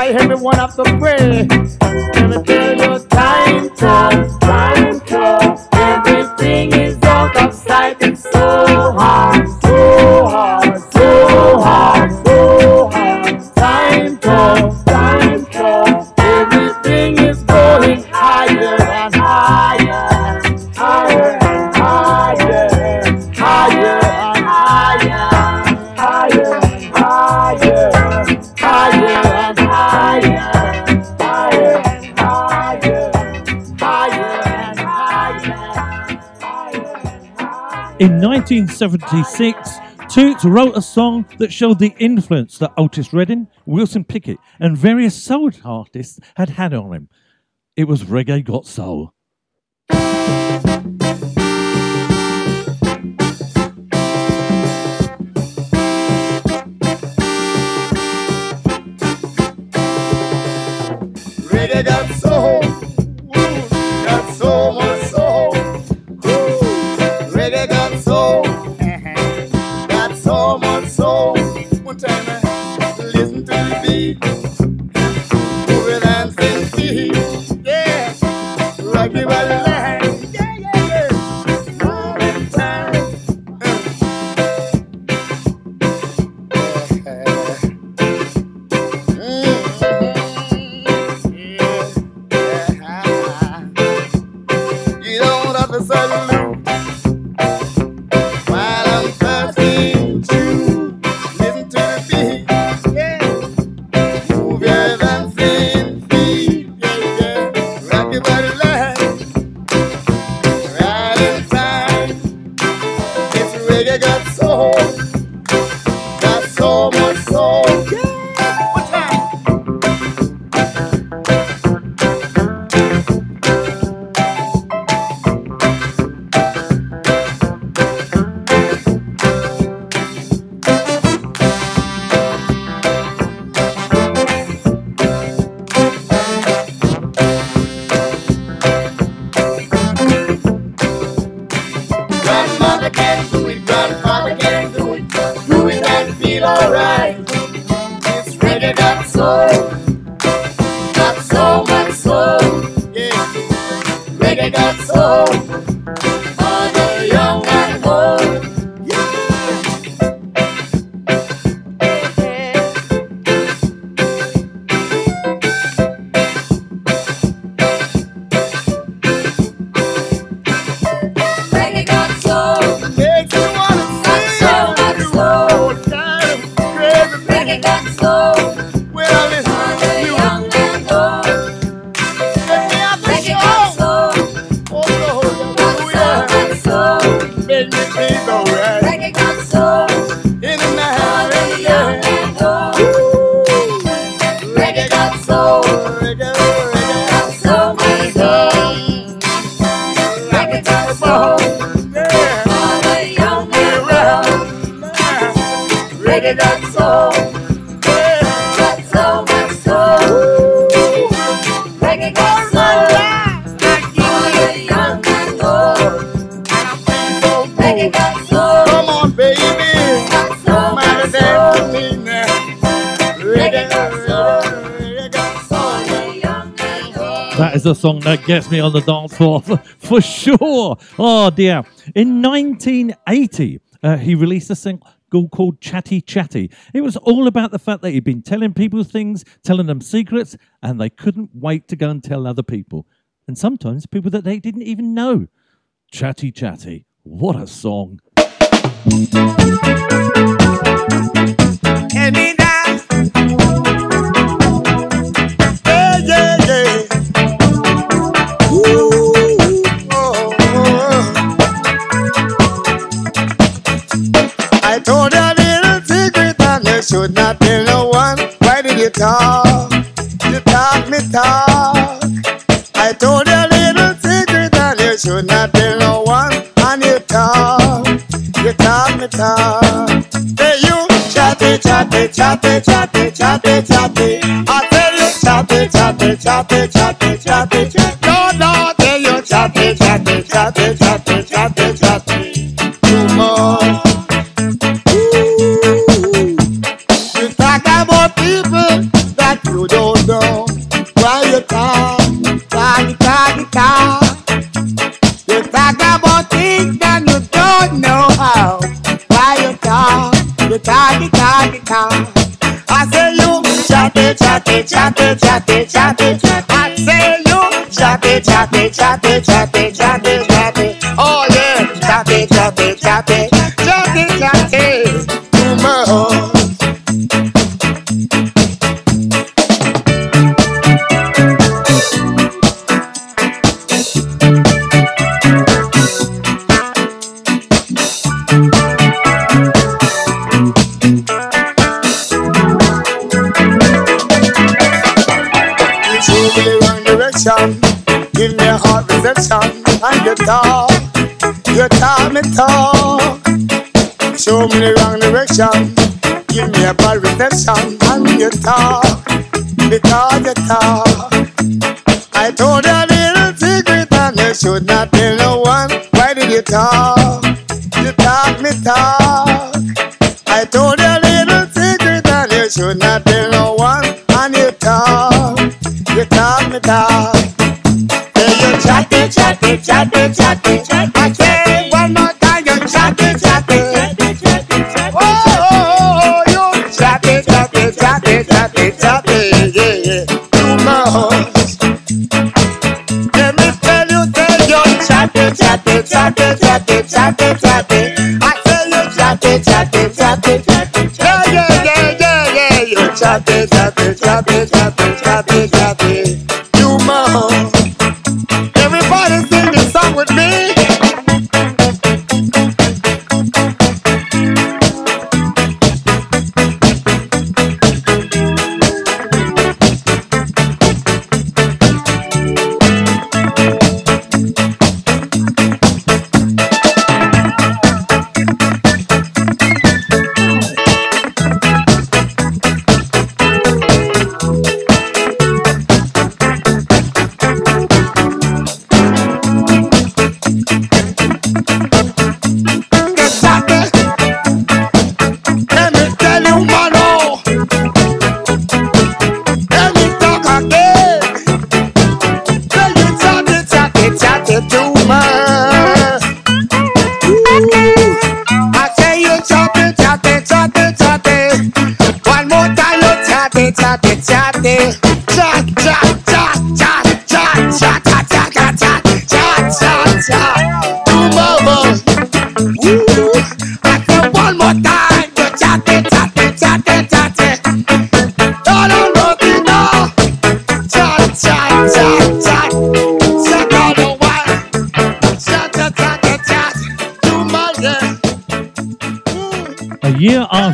why everyone have to 1976, Toots wrote a song that showed the influence that Otis Redding, Wilson Pickett, and various soul artists had had on him. It was Reggae Got Soul. To is a song that gets me on the dance floor for, <laughs> for sure. Oh dear. In 1980, uh, he released a single called Chatty Chatty. It was all about the fact that he'd been telling people things, telling them secrets, and they couldn't wait to go and tell other people. And sometimes people that they didn't even know. Chatty Chatty. What a song. Should not tell no one. Why did you talk? You talk me talk. I told you a little secret and you should not tell no one. And you talk, you talk me talk. Say you chatty, chatty, chatty, chatty, chatty, chatty. I tell you chatty, chatty, chatty, chatty, chatty, chatty. No, no, tell you chatty, chatty, chatty, chatty, talk, talk. I say you chatty, chatty, chatty, chatty, chatty, chatty. I you talk. You talk me talk. Show me the wrong direction. Give me a bad reception and you talk. Because you talk. I told you a little secret and you should not tell no one. Why did you talk? You talk me talk. I told you a little secret and you should not tell no one. And you talk, you talk me talk chate, chate, chate. I say one more time, you chate, chate. Oh, oh, oh, you chate, chate, chate, chate, chate. Yeah, yeah. Two more. Let me tell you, tell you, chate, chate, chate, chate, chate, chate. I say you chate, chate, chate, chate. Yeah, yeah, yeah, yeah, yeah. You chate.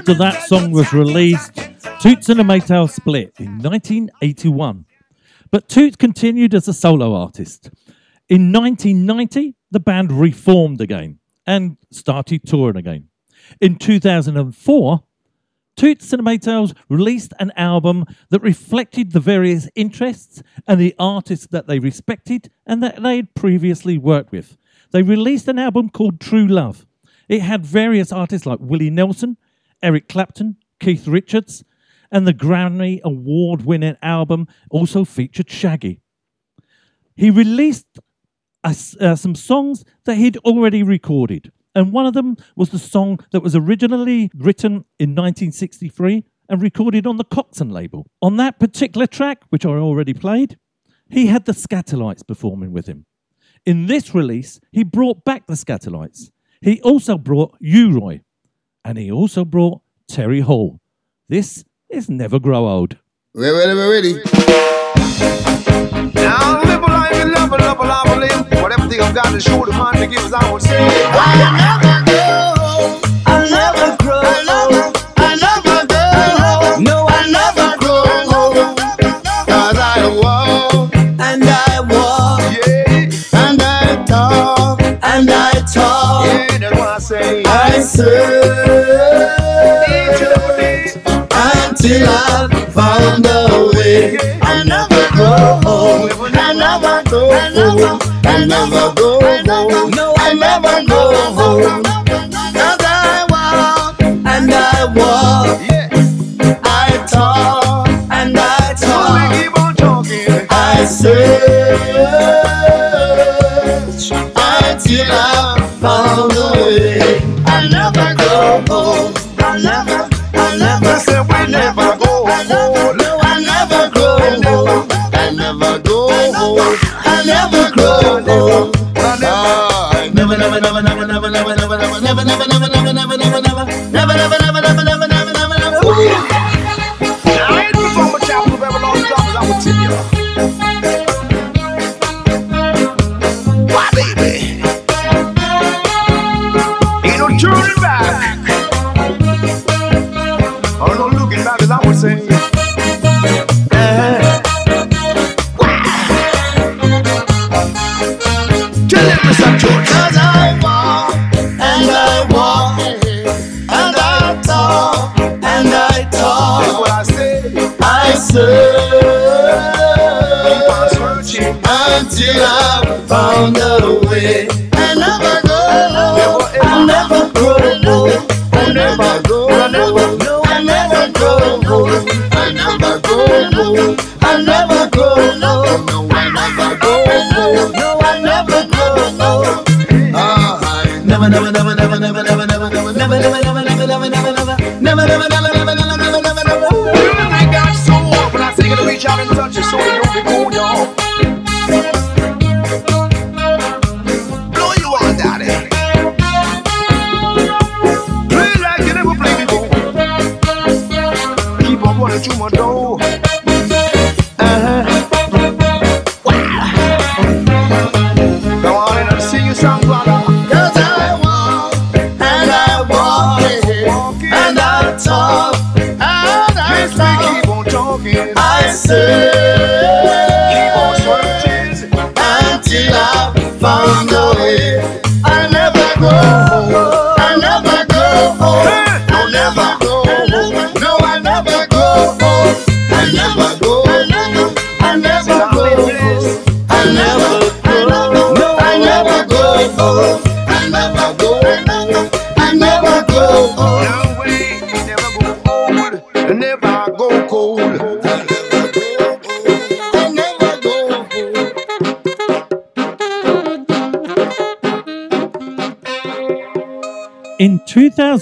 After that song was released, Toots and the Maytals split in 1981. But Toots continued as a solo artist. In 1990, the band reformed again and started touring again. In 2004, Toots and the Maytals released an album that reflected the various interests and the artists that they respected and that they had previously worked with. They released an album called True Love. It had various artists like Willie Nelson, Eric Clapton, Keith Richards, and the Grammy Award winning album also featured Shaggy. He released uh, uh, some songs that he'd already recorded. And one of them was the song that was originally written in 1963 and recorded on the Coxsone label. On that particular track, which I already played, he had the Skatalites performing with him. In this release, he brought back the Skatalites. He also brought U-Roy, and he also brought Terry Hall. This is Never Grow Old. We're ready, we're ready. Now live a life and love a love a love a live. Whatever thing I've got to show the man to give, I would say. I'll never grow. I'll never grow. I'll never search until I found a way. I never go home. I never go home. I never go home. I never go home. Cause I walk and I walk. I talk and I talk. I search until I found a way. I never go home. I never, I never. say we never go home. No, I never go home. I never go home. I never go home. Ah, I never, never, never, never.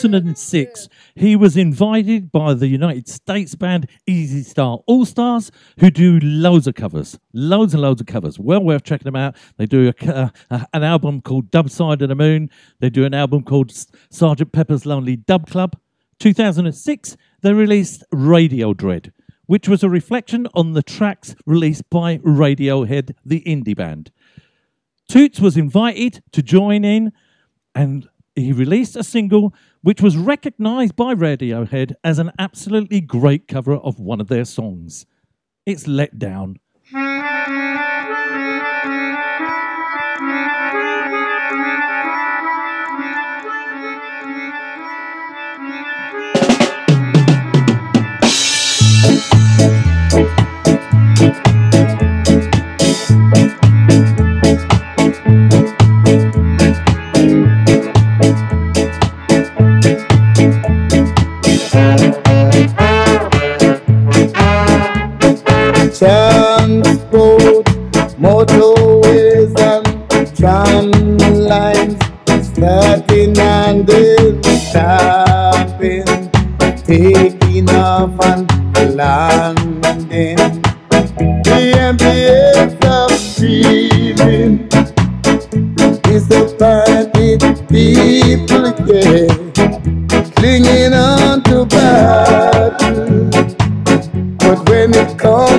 2006, he was invited by the United States band Easy Star All Stars, who do loads of covers, loads and loads of covers. Well worth checking them out. They do a, uh, uh, an album called Dub Side of the Moon. They do an album called Sergeant Pepper's Lonely Dub Club. 2006, they released Radio Dread, which was a reflection on the tracks released by Radiohead, the indie band. Toots was invited to join in and he released a single which was recognised by Radiohead as an absolutely great cover of one of their songs. It's Let Down Clinging on to bad. But when it comes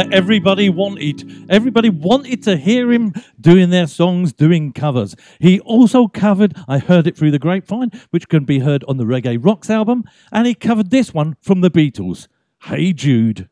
that everybody wanted. Everybody wanted to hear him doing their songs, doing covers. He also covered I Heard It Through the Grapevine, which can be heard on the Reggae Rocks album, and he covered this one from the Beatles Hey Jude.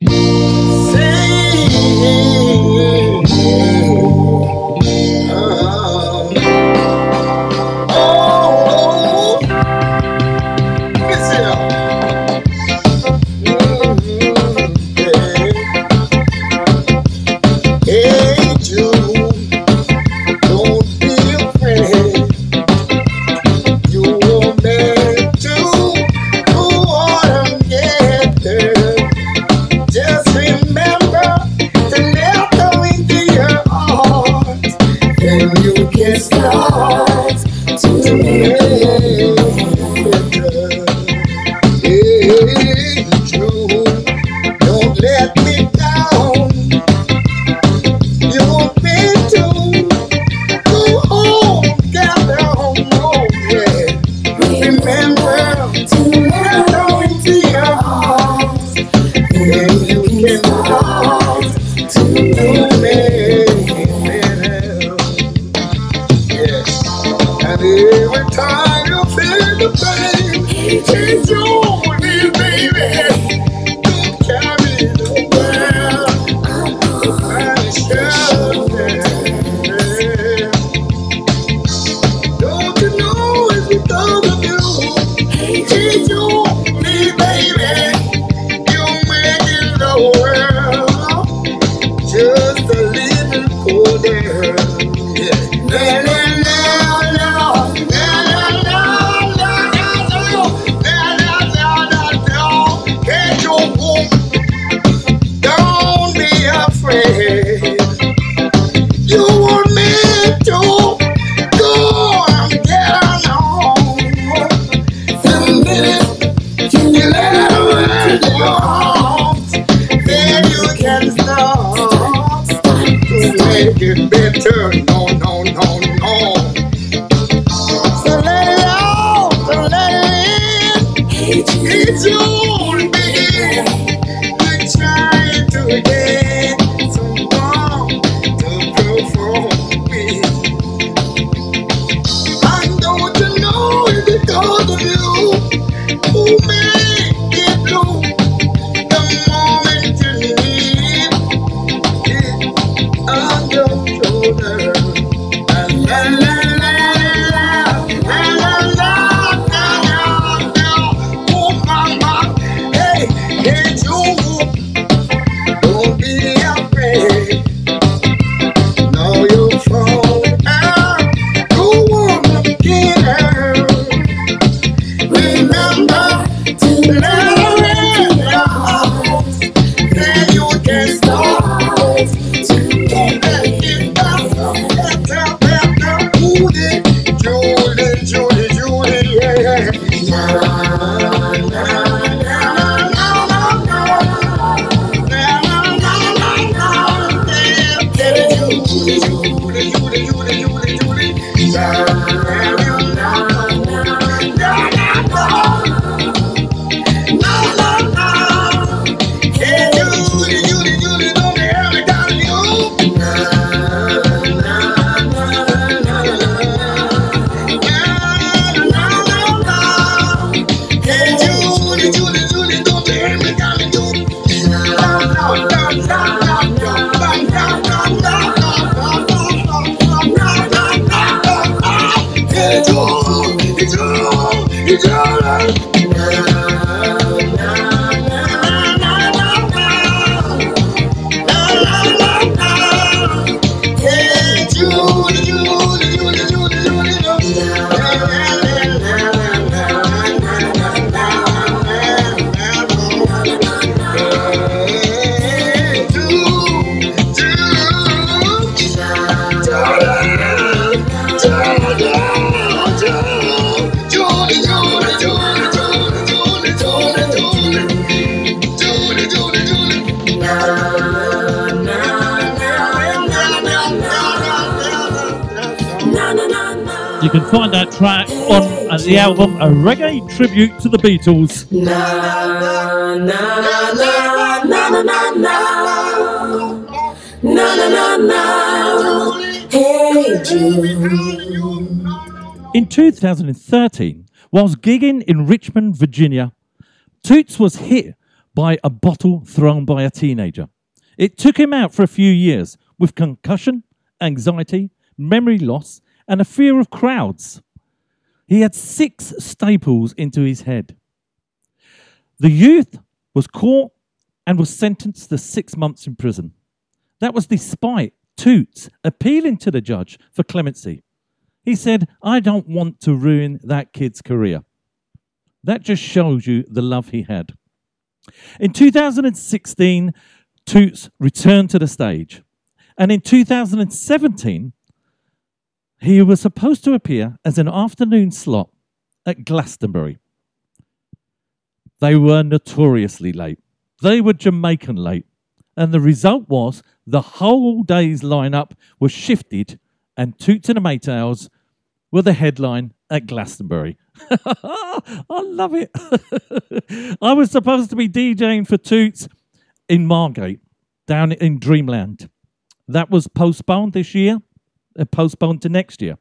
The album A Reggae Tribute to the Beatles. In 2013, whilst gigging in Richmond, Virginia, Toots was hit by a bottle thrown by a teenager. It took him out for a few years with concussion, anxiety, memory loss, and a fear of crowds. He had six staples into his head. The youth was caught and was sentenced to six months in prison. That was despite Toots appealing to the judge for clemency. He said, I don't want to ruin that kid's career. That just shows you the love he had. In 2016, Toots returned to the stage. And in 2017, he was supposed to appear as an afternoon slot at Glastonbury. They were notoriously late. They were Jamaican late. And the result was the whole day's lineup was shifted, and Toots and the Maytals were the headline at Glastonbury. <laughs> I love it. <laughs> I was supposed to be DJing for Toots in Margate, down in Dreamland. That was postponed this year, postponed to next year.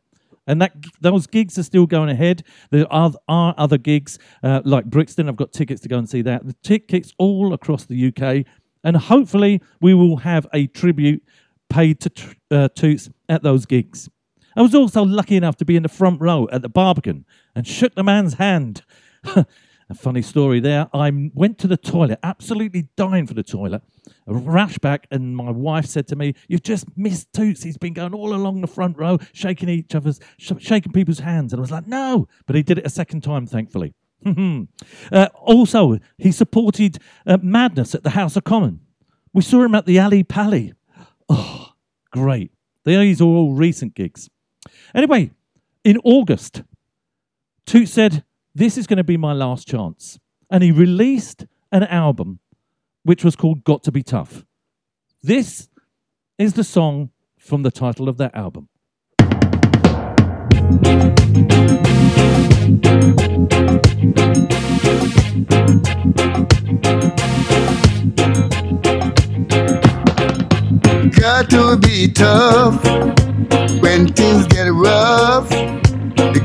And that those gigs are still going ahead. There are, are other gigs uh, like Brixton. I've got tickets to go and see that. The tickets all across the UK, and hopefully we will have a tribute paid to tr- uh, Toots at those gigs. I was also lucky enough to be in the front row at the Barbican and shook the man's hand. <laughs> a funny story there. I went to the toilet, absolutely dying for the toilet. I rushed back, and my wife said to me, "You've just missed Toots. He's been going all along the front row, shaking each other's, sh- shaking people's hands." And I was like, "No," but he did it a second time, thankfully. <laughs> uh, also, he supported uh, Madness at the House of Commons. We saw him at the Ali Pali. Oh, great! These are all recent gigs. Anyway, in August, Toot said, This is going to be my last chance. And he released an album which was called Got to Be Tough. This is the song from the title of that album. Got to be tough when things get rough.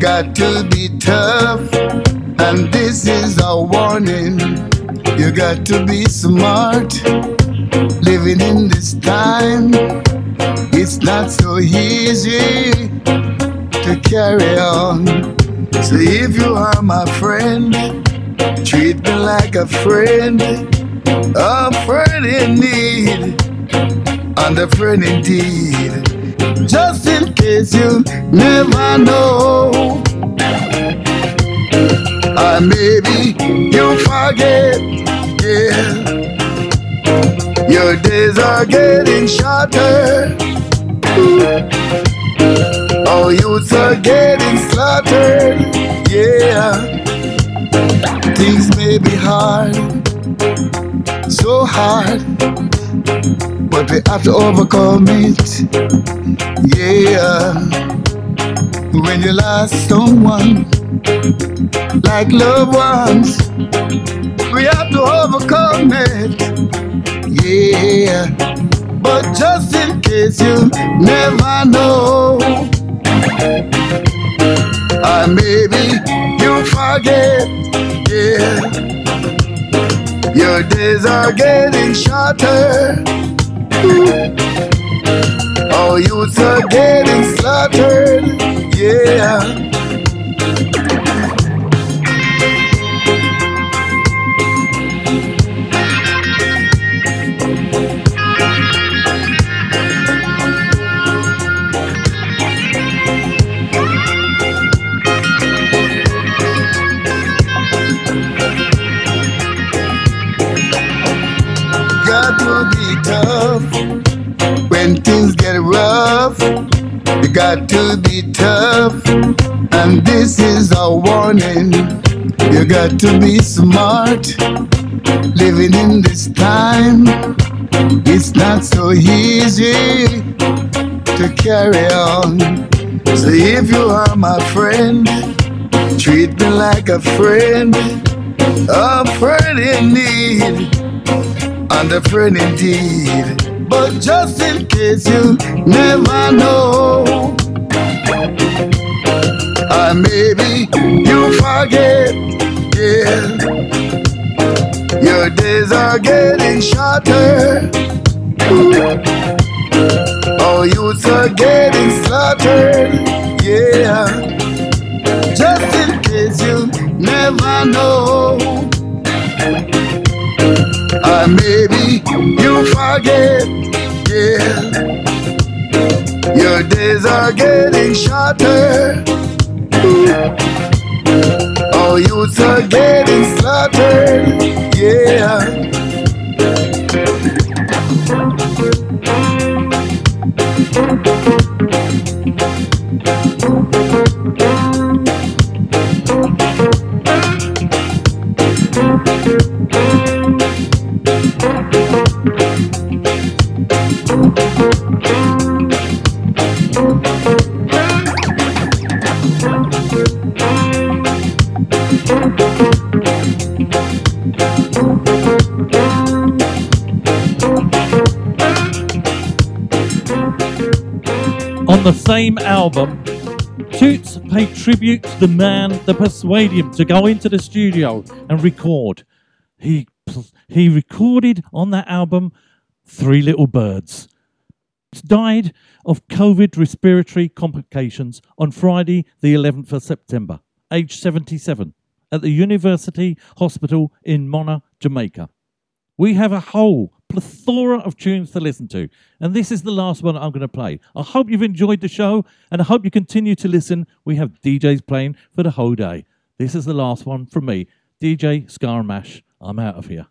Got to be tough, and this is a warning. You got to be smart. Living in this time, it's not so easy to carry on. So if you are my friend, treat me like a friend, a friend in need and a friend indeed. Just in case you never know. Or maybe you forget, yeah. Your days are getting shorter. Oh, youths are getting slaughtered, yeah. Things may be hard, so hard but we have to overcome it. Yeah. When you lost someone, like loved ones, we have to overcome it. Yeah. But just in case you never know, or maybe you forget, yeah. Your days are getting shorter. Oh, youths are getting slaughtered. Yeah. Got to be tough, and this is a warning. You got to be smart. Living in this time, it's not so easy to carry on. So if you are my friend, treat me like a friend, a friend in need, and a friend indeed. But just in case you never know, or maybe you forget, yeah. Your days are getting shorter. Oh, youths are getting slaughtered, yeah. Just in case you never know. Or maybe you forget, yeah. Your days are getting shorter. Oh, youths are getting slaughtered, yeah. On the same album, Toots paid tribute to the man that persuaded him to go into the studio and record. He he recorded on that album Three Little Birds. Died of COVID respiratory complications on Friday, the 11th of September, aged 77, at the University Hospital in Mona, Jamaica. We have a whole plethora of tunes to listen to, and this is the last one I'm going to play. I hope you've enjoyed the show, and I hope you continue to listen. We have DJs playing for the whole day. This is the last one from me, DJ Scar Mash. I'm out of here.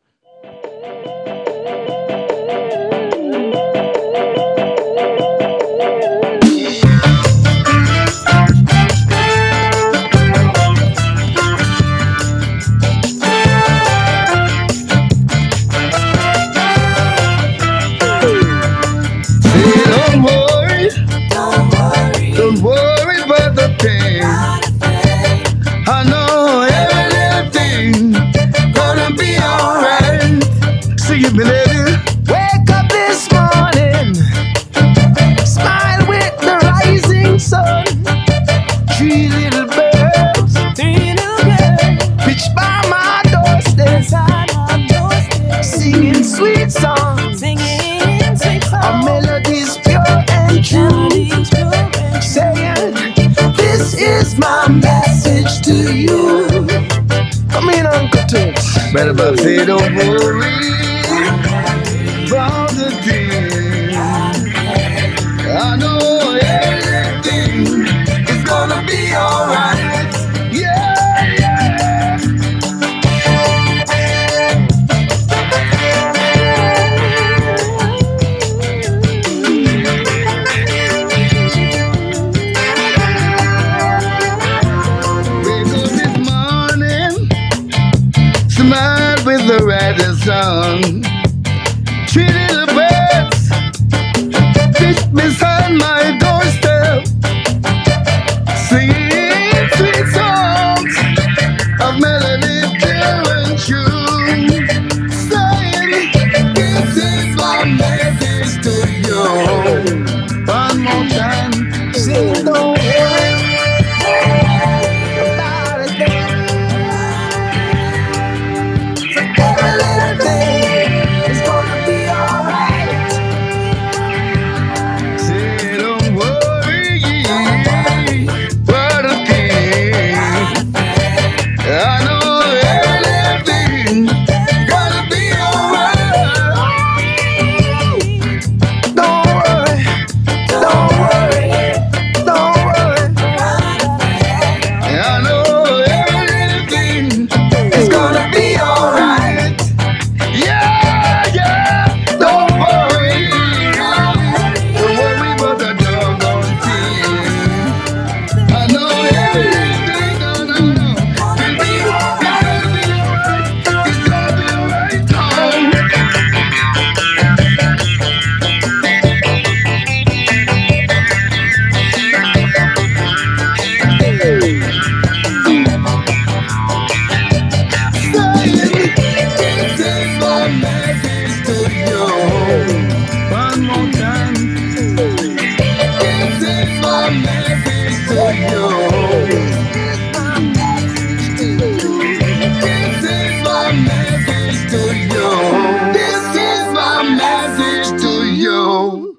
Saying, "This is my message to you." Come in, Uncle Toots. Better about say don't worry about the thing. I know sun. Three little birds, beside my doorstep.